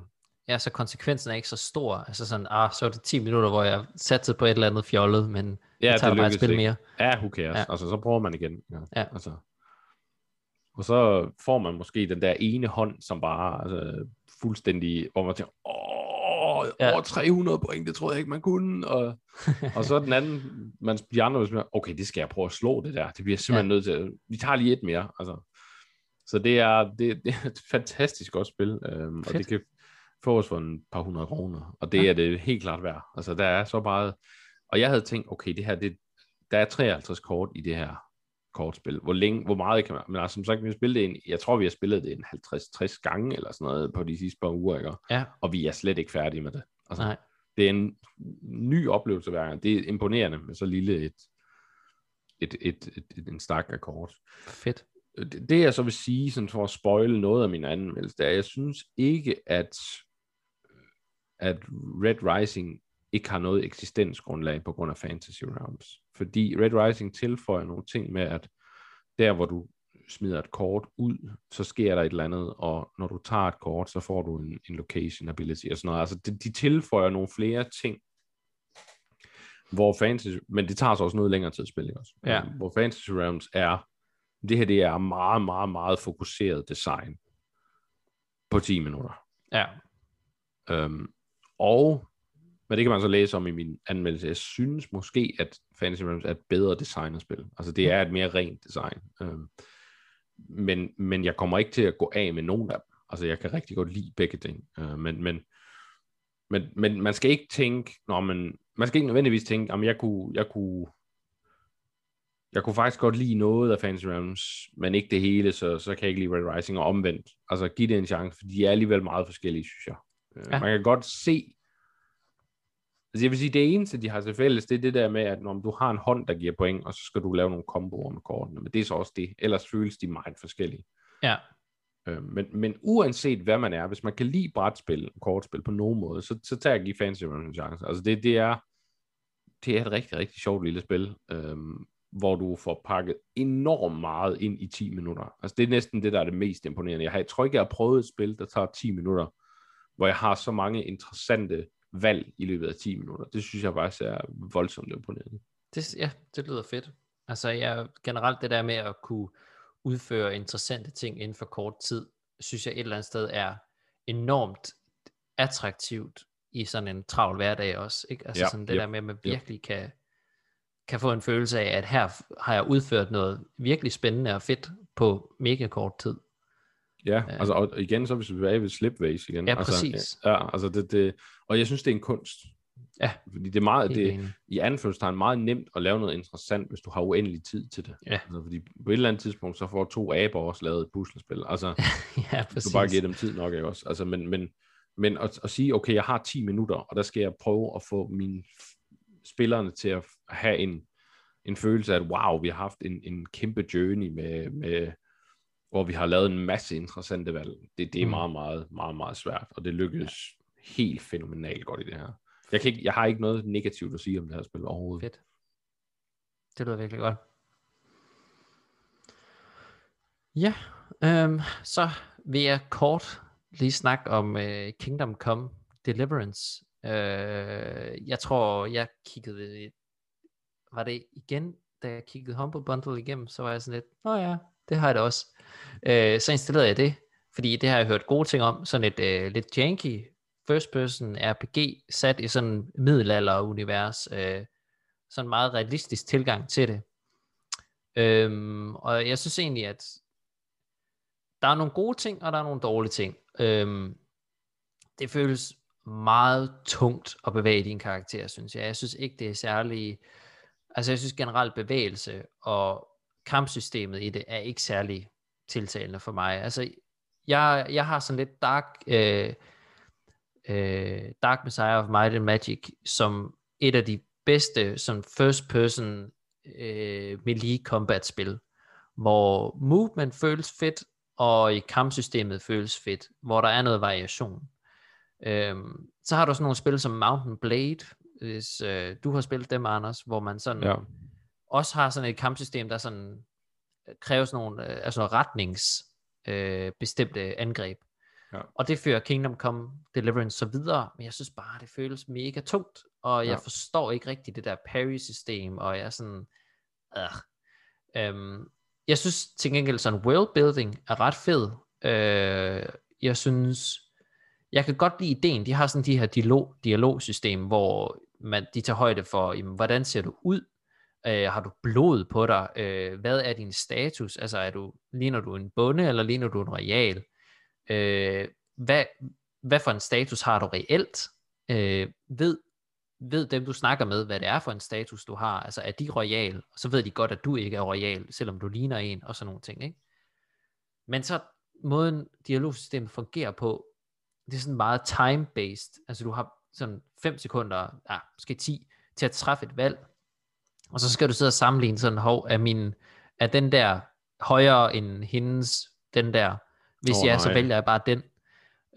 Ja, så konsekvensen er ikke så stor. Altså sådan, ah, så er det 10 minutter, hvor jeg satte på et eller andet fjollet, men Ja, jeg tager det bare et spil ikke. mere. Ja, who cares? Ja. Altså, så prøver man igen. Ja. Ja. Altså. Og så får man måske den der ene hånd, som bare altså, fuldstændig, hvor man tænker, åh, Ja. over 300 point, det troede jeg ikke, man kunne. Og, (laughs) og så den anden, man, de andre, hvis man, okay, det skal jeg prøve at slå det der. Det bliver simpelthen ja. nødt til. Vi tager lige et mere. Altså. Så det er, det, (laughs) det er et fantastisk godt spil, øhm, og det kan fås for en par hundrede kroner, og det Ja. er det helt klart værd. Altså, der er så meget, og jeg havde tænkt, okay, det her, det, der er 53 kort i det her kortspil. Hvor, længe, hvor meget kan man... Men altså, som sagt, vi har spillet det en, jeg tror, vi har spillet det en 50-60 gange, eller sådan noget, på de sidste par uger, ikke? Ja, og vi er slet ikke færdige med det. Altså, nej. det er en ny oplevelse hver gang. Det er imponerende med så lille et, et, et, et, et en stak af kort. Fedt. Det, det jeg så vil sige, sådan for at spoile noget af min anmeldelse, det er, at jeg synes ikke, at, at Red Rising ikke har noget eksistensgrundlag på grund af Fantasy Realms. Fordi Red Rising tilføjer nogle ting med, at der hvor du smider et kort ud, så sker der et eller andet, og når du tager et kort, så får du en, en location ability og sådan noget. Altså de, de tilføjer nogle flere ting, hvor Fantasy, men det tager så også noget længere tid at spille, ikke også? Ja. Hvor Fantasy Realms er, det her det er meget, meget, meget fokuseret design på 10 minutter. Ja, Øhm, og, men det kan man så læse om i min anmeldelse, jeg synes måske, at Fantasy Realms er et bedre designet spil. Altså det er et mere rent design. Øhm, men, men jeg kommer ikke til at gå af med nogen af dem. Altså jeg kan rigtig godt lide begge ting. Øh, men, men, men, men man skal ikke tænke, når man, man skal ikke nødvendigvis tænke, om jeg kunne, jeg kunne jeg kunne faktisk godt lide noget af Fantasy Realms, men ikke det hele, så, så kan jeg ikke lide Red Rising og omvendt. Altså give det en chance, for de er alligevel meget forskellige, synes jeg. Øh, ja. Man kan godt se, altså jeg vil sige, det eneste, de har til fælles, det er det der med, at når du har en hånd, der giver point, og så skal du lave nogle komboer med kortene, men det er så også det. Ellers føles de meget forskellige. Ja. Øh, men, men uanset hvad man er, hvis man kan lide brætspil og kortspil på nogen måde, så, så tager jeg give Fantasy Realms en chance. Altså det, det er det er et rigtig, rigtig sjovt lille spil. Øhm, hvor du får pakket enormt meget ind i 10 minutter. Altså det er næsten det, der er det mest imponerende. Jeg, har, jeg tror ikke, jeg har prøvet et spil, der tager 10 minutter, hvor jeg har så mange interessante valg i løbet af 10 minutter. Det synes jeg faktisk er voldsomt imponerende. Det, ja, det lyder fedt. Altså jeg, generelt det der med at kunne udføre interessante ting inden for kort tid, synes jeg et eller andet sted er enormt attraktivt i sådan en travl hverdag også. Ikke? Altså ja, sådan det ja, der med, at man virkelig ja. kan kan få en følelse af, at her har jeg udført noget virkelig spændende og fedt på mega kort tid. Ja, uh, altså og igen, så hvis vi er ved slipways igen. Ja, altså, præcis. Ja, altså det, det, og jeg synes, det er en kunst. Ja. Fordi det er meget, det, i anførselstegn meget nemt at lave noget interessant, hvis du har uendelig tid til det. Ja. Altså, fordi på et eller andet tidspunkt, så får to aber også lavet et puslespil. Altså, (laughs) ja, præcis. du bare giver dem tid nok, ikke også? Altså, men, men, men at, at sige, okay, jeg har 10 minutter, og der skal jeg prøve at få min spillerne til at have en, en følelse af, at wow, vi har haft en, en kæmpe journey med, med, hvor vi har lavet en masse interessante valg. Det, det er mm. meget, meget, meget, meget svært, og det lykkedes ja. helt fænomenalt godt i det her. Jeg, kan ikke, jeg har ikke noget negativt at sige om det her spil overhovedet. Fedt. Det lyder virkelig godt. Ja, øhm, så vil jeg kort lige snakke om øh, Kingdom Come Deliverance. Øh, jeg tror, jeg kiggede, var det igen, da jeg kiggede Humble Bundle igennem, så var jeg sådan lidt, nå ja, det har jeg da også. Øh, så installerede jeg det, fordi det har jeg hørt gode ting om, sådan et øh, lidt janky first person RPG, sat i sådan middelalderunivers, middelalder-univers, øh, sådan en meget realistisk tilgang til det. Øhm, og jeg synes egentlig, at der er nogle gode ting, og der er nogle dårlige ting. Øhm, det føles meget tungt at bevæge din karakter, synes jeg. Jeg synes ikke, det er særlig... Altså, jeg synes generelt bevægelse og kampsystemet i det er ikke særlig tiltalende for mig. Altså, jeg, jeg har sådan lidt dark... Øh, øh, Dark Messiah of Might and Magic som et af de bedste som first person øh, melee combat spil, hvor movement føles fedt, og i kampsystemet føles fedt, hvor der er noget variation. Øhm, så har du sådan nogle spil som Mountain Blade, hvis øh, du har spillet dem, Anders, hvor man sådan ja også har sådan et kampsystem, der sådan øh, kræver sådan nogle øh, altså retnings øh, angreb. Ja. Og det fører Kingdom Come Deliverance så videre, men jeg synes bare, det føles mega tungt, og jeg ja. forstår ikke rigtig det der parry-system, og jeg er sådan, øh. øhm, jeg synes til gengæld sådan worldbuilding er ret fed. Øh, jeg synes, jeg kan godt lide ideen, de har sådan de her dialog, dialogsystem, hvor man, de tager højde for, jamen, hvordan ser du ud? Øh, har du blod på dig? Øh, hvad er din status? Altså, er du, ligner du en bonde, eller ligner du en royal? Øh, hvad, hvad for en status har du reelt? Øh, ved, ved dem, du snakker med, hvad det er for en status, du har? Altså, er de royal? Og så ved de godt, at du ikke er royal, selvom du ligner en, og sådan nogle ting, ikke? Men så måden dialogsystemet fungerer på, det er sådan meget time-based. Altså du har sådan 5 sekunder, ja, måske 10, til at træffe et valg. Og så skal du sidde og sammenligne sådan, hov, er, min, er den der højere end hendes, den der, hvis oh, jeg så vælger jeg bare den.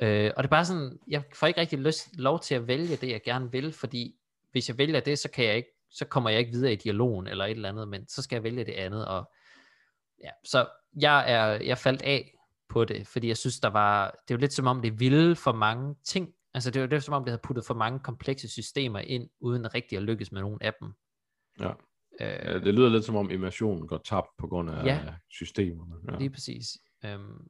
Øh, og det er bare sådan, jeg får ikke rigtig lyst, lov til at vælge det, jeg gerne vil, fordi hvis jeg vælger det, så kan jeg ikke, så kommer jeg ikke videre i dialogen eller et eller andet, men så skal jeg vælge det andet, og ja, så jeg er, jeg faldt af på det, fordi jeg synes, der var, det er jo lidt som om, det ville for mange ting, altså det var lidt som om, det havde puttet for mange komplekse systemer ind, uden rigtig at lykkes med nogen af dem. Ja. Øh, det lyder lidt som om immersionen går tabt på grund af ja, systemerne. Ja, lige præcis. Øhm,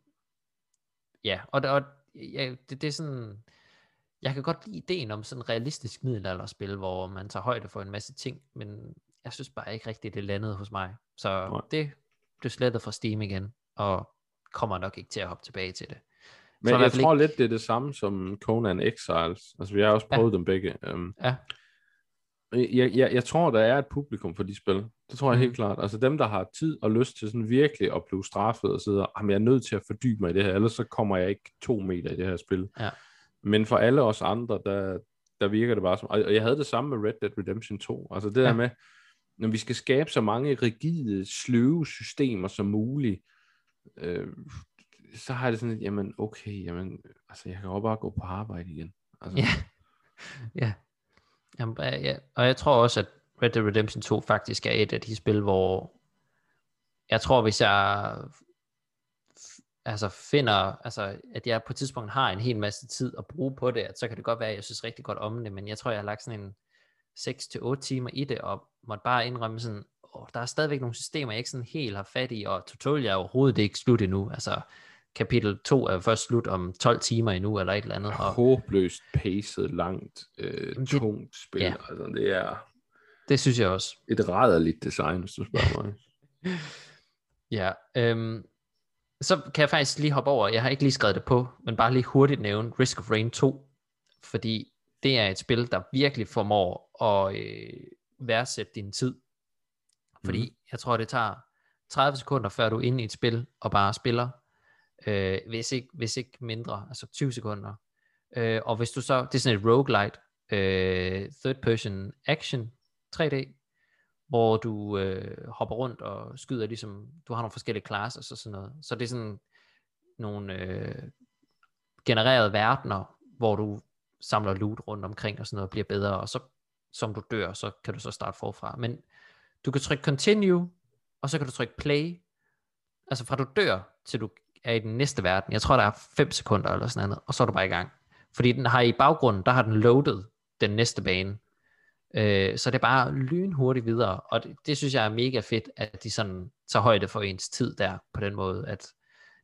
ja, og, og ja, det, det er sådan, jeg kan godt lide ideen om sådan en realistisk middelalderspil, hvor man tager højde for en masse ting, men jeg synes bare ikke rigtigt, det landede hos mig. Så Nej. det blev slettet fra Steam igen, og kommer nok ikke til at hoppe tilbage til det. Men Så jeg fald tror lidt, det er det samme som Conan Exiles. Altså, vi har også prøvet ja. dem begge. Um, Ja. Jeg, jeg, jeg tror, der er et publikum for de spil. Det tror jeg Mhm. helt klart. Altså dem, der har tid og lyst til sådan virkelig at blive straffet og sidde, jamen jeg er nødt til at fordybe mig i det her, ellers så kommer jeg ikke to meter i det her spil. Ja. Men for alle os andre, der, der virker det bare som, og jeg havde det samme med Red Dead Redemption 2. Altså det Ja. der med, når vi skal skabe så mange rigide, sløve systemer som muligt, øh, så har det sådan lidt, jamen okay, jamen, altså jeg kan jo bare gå på arbejde igen. Altså, Ja. ja. Jamen, ja. Og jeg tror også, at Red Dead Redemption 2 faktisk er et af de spil, hvor jeg tror, hvis jeg altså finder, altså at jeg på et tidspunkt har en hel masse tid at bruge på det, at så kan det godt være, at jeg synes rigtig godt om det, men jeg tror, jeg har lagt sådan en 6-8 timer i det, og måtte bare indrømme sådan, åh, der er stadigvæk nogle systemer, jeg ikke sådan helt har fat i, og tutorial er overhovedet ikke slut endnu, altså kapitel 2 er først slut om 12 timer endnu, eller et eller andet, og håbløst pacet, langt, øh, det- tungt spil. ja. Altså, det er det synes jeg også. et rædderligt design, hvis du spørger (laughs) mig. Ja, øhm, så kan jeg faktisk lige hoppe over, jeg har ikke lige skrevet det på, men bare lige hurtigt nævne Risk of Rain 2, fordi det er et spil, der virkelig formår at øh, værdsætte din tid. Fordi mm. jeg tror, det tager 30 sekunder, før du er inde i et spil og bare spiller, øh, hvis, ikke, hvis ikke mindre, altså 20 sekunder. Øh, og hvis du så, det er sådan et roguelite, øh, third person action 3D, hvor du øh, hopper rundt og skyder ligesom, du har nogle forskellige classes og sådan noget. Så det er sådan nogle øh, genererede verdener, hvor du samler loot rundt omkring og sådan noget, og bliver bedre, og så som du dør, så kan du så starte forfra. Men du kan trykke continue, og så kan du trykke play, altså fra du dør, til du er i den næste verden. Jeg tror, der er 5 sekunder eller sådan noget, og så er du bare i gang. Fordi den har i baggrunden, der har den loaded den næste bane. Øh, så det er bare lynhurtigt videre, og det, det synes jeg er mega fedt, at de sådan tager højde for ens tid der, på den måde, at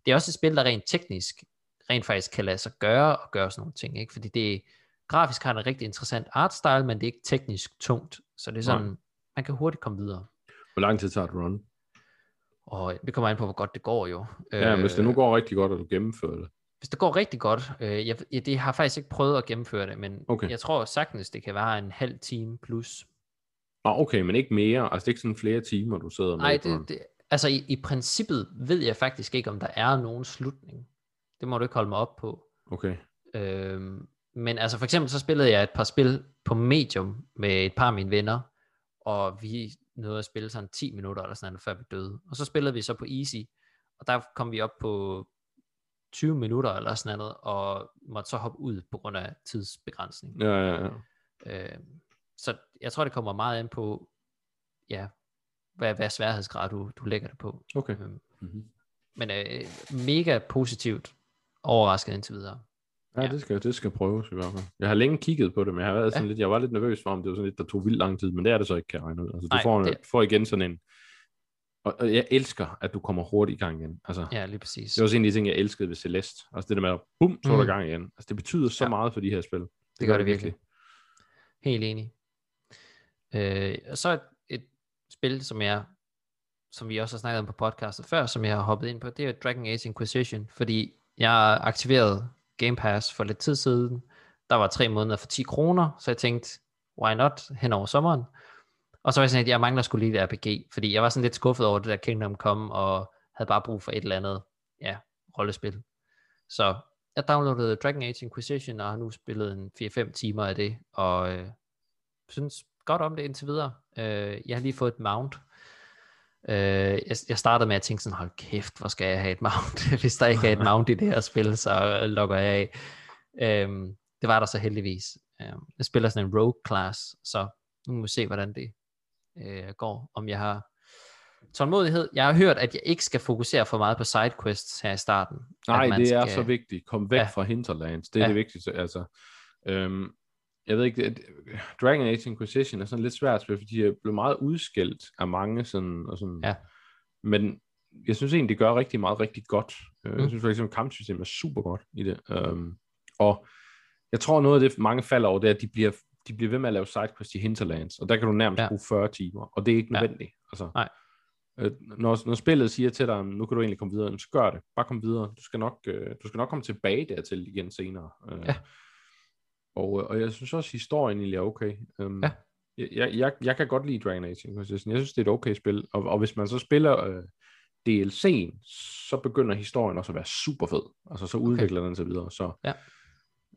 det er også et spil, der rent teknisk, rent faktisk kan lade sig gøre, og gøre sådan nogle ting, ikke? fordi det grafisk har en rigtig interessant artstyle, men det er ikke teknisk tungt, så det er sådan, Nej. man kan hurtigt komme videre, Hvor lang tid tager et run? Og det kommer an på, hvor godt det går jo. Ja, Øh, hvis det nu går rigtig godt, og du gennemfører det. hvis det går rigtig godt, øh, jeg, jeg, det har faktisk ikke prøvet at gennemføre det, men Okay. jeg tror sagtens, det kan være en halv time plus. Nå, okay, men ikke mere. Altså, det er ikke sådan flere timer, du sidder med. Nej, det, det, altså i, i princippet ved jeg faktisk ikke, om der er nogen slutning. Det må du ikke holde mig op på. Okay. Øhm, men altså for eksempel så spillede jeg et par spil på Medium med et par af mine venner, og vi nåede at spille sådan 10 minutter eller sådan noget, før vi døde. Og så spillede vi så på Easy, og der kom vi op på 20 minutter eller sådan noget, og måtte så hoppe ud på grund af tidsbegrænsning. Ja, ja, ja. Øh, så jeg tror, det kommer meget an på, ja, hvad, hvad sværhedsgrad du, du lægger det på. Okay. Øhm, Mm-hmm. men øh, mega positivt overrasket indtil videre. Ja, Ja. det skal, det skal prøves i hvert fald. Jeg har længe kigget på det, men jeg har været sådan Ja. lidt, jeg var lidt nervøs for, om det var sådan lidt, der tog vildt lang tid, men det er det så ikke, kan jeg regne ud. Altså, du Nej, får, det- får igen sådan en, og, og, jeg elsker, at du kommer hurtigt i gang igen. Altså, Ja, lige præcis. det var også en af de ting, jeg elskede ved Celeste. Altså det der med, at bum, så var der Mm. gang igen. Altså det betyder så Ja. meget for de her spil. Det, det gør det virkelig. Helt enig. Øh, og så et, et spil, som jeg som vi også har snakket om på podcastet før, som jeg har hoppet ind på, det er Dragon Age Inquisition, fordi jeg aktiverede Game Pass for lidt tid siden. Der var tre måneder for 10 kroner, så jeg tænkte, why not, hen over sommeren. Og så var jeg sådan, at jeg mangler skulle lige et RPG, fordi jeg var sådan lidt skuffet over det der Kingdom Come, og havde bare brug for et eller andet, ja, rollespil. Så jeg downloadede Dragon Age Inquisition, og har nu spillet en 4-5 timer af det, og øh, synes godt om det indtil videre. Øh, jeg har lige fået et mount. Øh, jeg, jeg startede med at tænke sådan, hold kæft, hvor skal jeg have et mount? (laughs) Hvis der ikke er et mount i det her spil, så logger jeg af. Øh, det var der så heldigvis. Øh, jeg spiller sådan en rogue class, så nu må vi se, hvordan det øh, går. Om jeg har tålmodighed. Jeg har hørt, at jeg ikke skal fokusere for meget på sidequests her i starten. Nej, det er skal- så vigtigt. Kom væk Ja. fra Hinterlands. Det er ja. det vigtigste. Altså, øhm, jeg ved ikke, det, Dragon Age Inquisition er sådan lidt svært spil, fordi jeg blev meget udskilt af mange sådan, og sådan. Ja. Men jeg synes egentlig, det gør rigtig meget rigtig godt. Mm. Mm. Jeg synes for eksempel, kampsystemet er super godt i det. Um, og Jeg tror, noget af det, mange falder over, det er, at de bliver, de bliver ved med at lave sidequests i Hinterlands, og der kan du nærmest Ja. bruge 40 timer, og det er ikke Ja. nødvendigt. Altså, Nej. Øh, når, når spillet siger til dig, nu kan du egentlig komme videre, så gør det. Bare kom videre. Du skal nok, øh, du skal nok komme tilbage dertil igen senere. Øh, Ja. Og, øh, og jeg synes også, at historien egentlig er okay. Um, Ja. jeg, jeg, jeg kan godt lide Dragon Age Inquisition. Jeg synes, det er et okay spil. Og, og hvis man så spiller øh, DLC'en, så begynder historien også at være super fed. Altså, så udvikler den sig videre. Så Ja.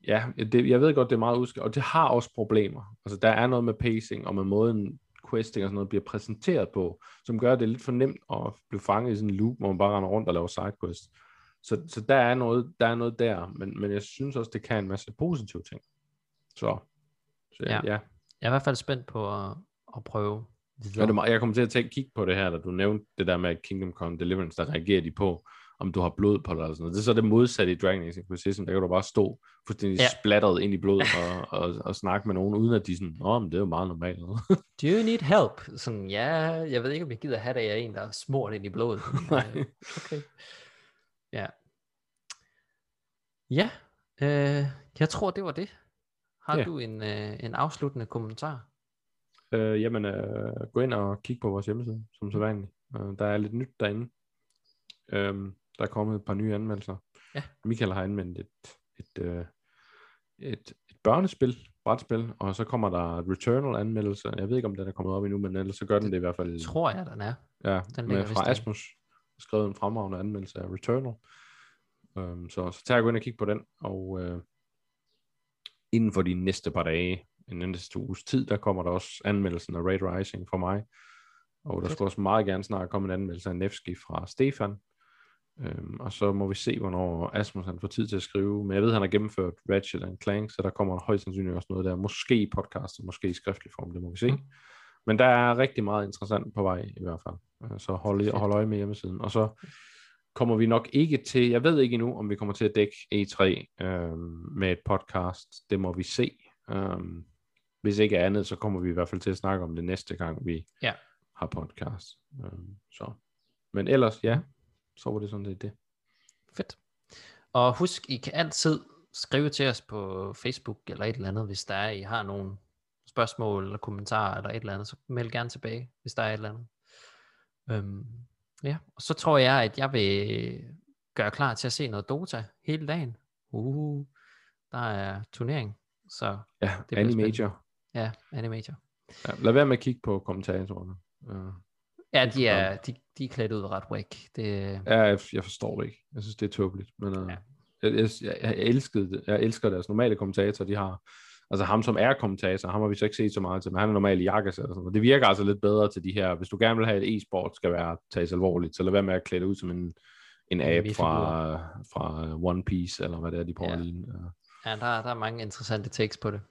ja, det, jeg ved godt, det er meget udskilt, og det har også problemer. Altså, der er noget med pacing, og med måden questing og sådan noget bliver præsenteret på, som gør, at det er lidt for nemt at blive fanget i sådan en loop, hvor man bare render rundt og laver sidequests. Så, så der, er noget, der er noget der, men, men jeg synes også, det kan en masse positive ting. Så, så ja. Ja. ja. Jeg er i hvert fald spændt på at, at prøve Ja, videre. det, er meget- jeg kommer til at tænke, kigge på det her, da du nævnte det der med Kingdom Come Deliverance, der reagerer de på, om du har blod på dig eller sådan noget. Det er så det modsatte i Dragon Age Inquisition, der kan du bare stå fuldstændig Ja. ja. splatteret ind i blod og, og, og, snakke med nogen, uden at de er sådan, åh, men det er jo meget normalt. Do you need help? Sådan, ja, jeg ved ikke, om jeg gider have det af en, der er smurt ind i blodet. (laughs) Nej. øh, okay. Ja. Ja, øh, jeg tror, det var det. Har Ja. du en, øh, en afsluttende kommentar? Øh, jamen, øh, gå ind og kig på vores hjemmeside, som så vanligt. Øh, der er lidt nyt derinde. Øh, der er kommet et par nye anmeldelser. Ja. Michael har anmeldt et, et, øh, et, et børnespil, brætspil, og så kommer der Returnal anmeldelse. Jeg ved ikke, om den er kommet op endnu, men ellers så gør den det i hvert fald. Tror jeg, den er. Ja, Den med, fra. Asmus. Skrevet en fremragende anmeldelse af Returnal. Um, så, så tag og gå ind og kig på den, og øh, inden for de næste par dage, en næste uges tid, der kommer der også anmeldelsen af Raid Rising fra mig. Og der skulle også meget gerne snart komme en anmeldelse af Nevsky fra Stefan. Um, og så må vi se, hvornår Asmus han får tid til at skrive. Men jeg ved, han har gennemført Ratchet and Clank, så der kommer højst sandsynligt også noget der. Måske i podcast, og måske i skriftlig form, det må vi se. Mm. Men der er rigtig meget interessant på vej i hvert fald. Øh, Så hold, hold øje med hjemmesiden. Og så kommer vi nok ikke til, jeg ved ikke endnu, om vi kommer til at dække E3 øhm, med et podcast. Det må vi se. Øhm, hvis ikke andet, så kommer vi i hvert fald til at snakke om det næste gang, vi Ja. har podcast. Øhm, så. Men ellers, ja, så var det sådan det. det. Fedt. Og husk, I kan altid skrive til os på Facebook eller et eller andet, hvis der er, I har nogle spørgsmål eller kommentarer eller et eller andet, så meld gerne tilbage, hvis der er et eller andet. Øhm, ja, og så tror jeg, at jeg vil gøre klar til at se noget Dota hele dagen. Uh, der er turnering, så Ja, bliver Animator. ja, Animator. Ja, lad være med at kigge på kommentatorerne. Øh, Ja, de er, de, de er klædt ud ret whack. Det, Ja, jeg, jeg forstår det ikke. Jeg synes, det er tåbeligt. Men uh, Ja. jeg, jeg, jeg, elskede det. jeg elsker deres normale kommentatorer, de har. Altså ham, som er kommentator, ham har vi så ikke set så meget til, men han er normalt i jakkes eller sådan noget. Det virker altså lidt bedre til de her, hvis du gerne vil have et e-sport skal være tages alvorligt, så lad være med at klæde ud som en, en app vi fra, fra One Piece, eller hvad det er, de prøver Ja. at ligne. Ja. Der, der er mange interessante takes på det.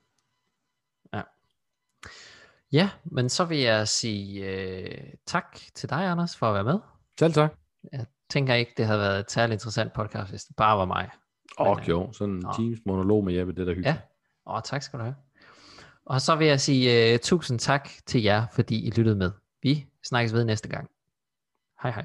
Ja. Ja, men så vil jeg sige øh, tak til dig, Anders, for at være med. Selv tak. Jeg tænker ikke, det havde været et særligt interessant podcast, hvis det bare var mig. Åh, oh, øh, jo, sådan en. Teams monolog med Jeppe, det er da hyggeligt. Ja, Åh, tak skal du have. Og så vil jeg sige uh, tusind tak til jer, fordi I lyttede med. Vi snakkes ved næste gang. Hej hej.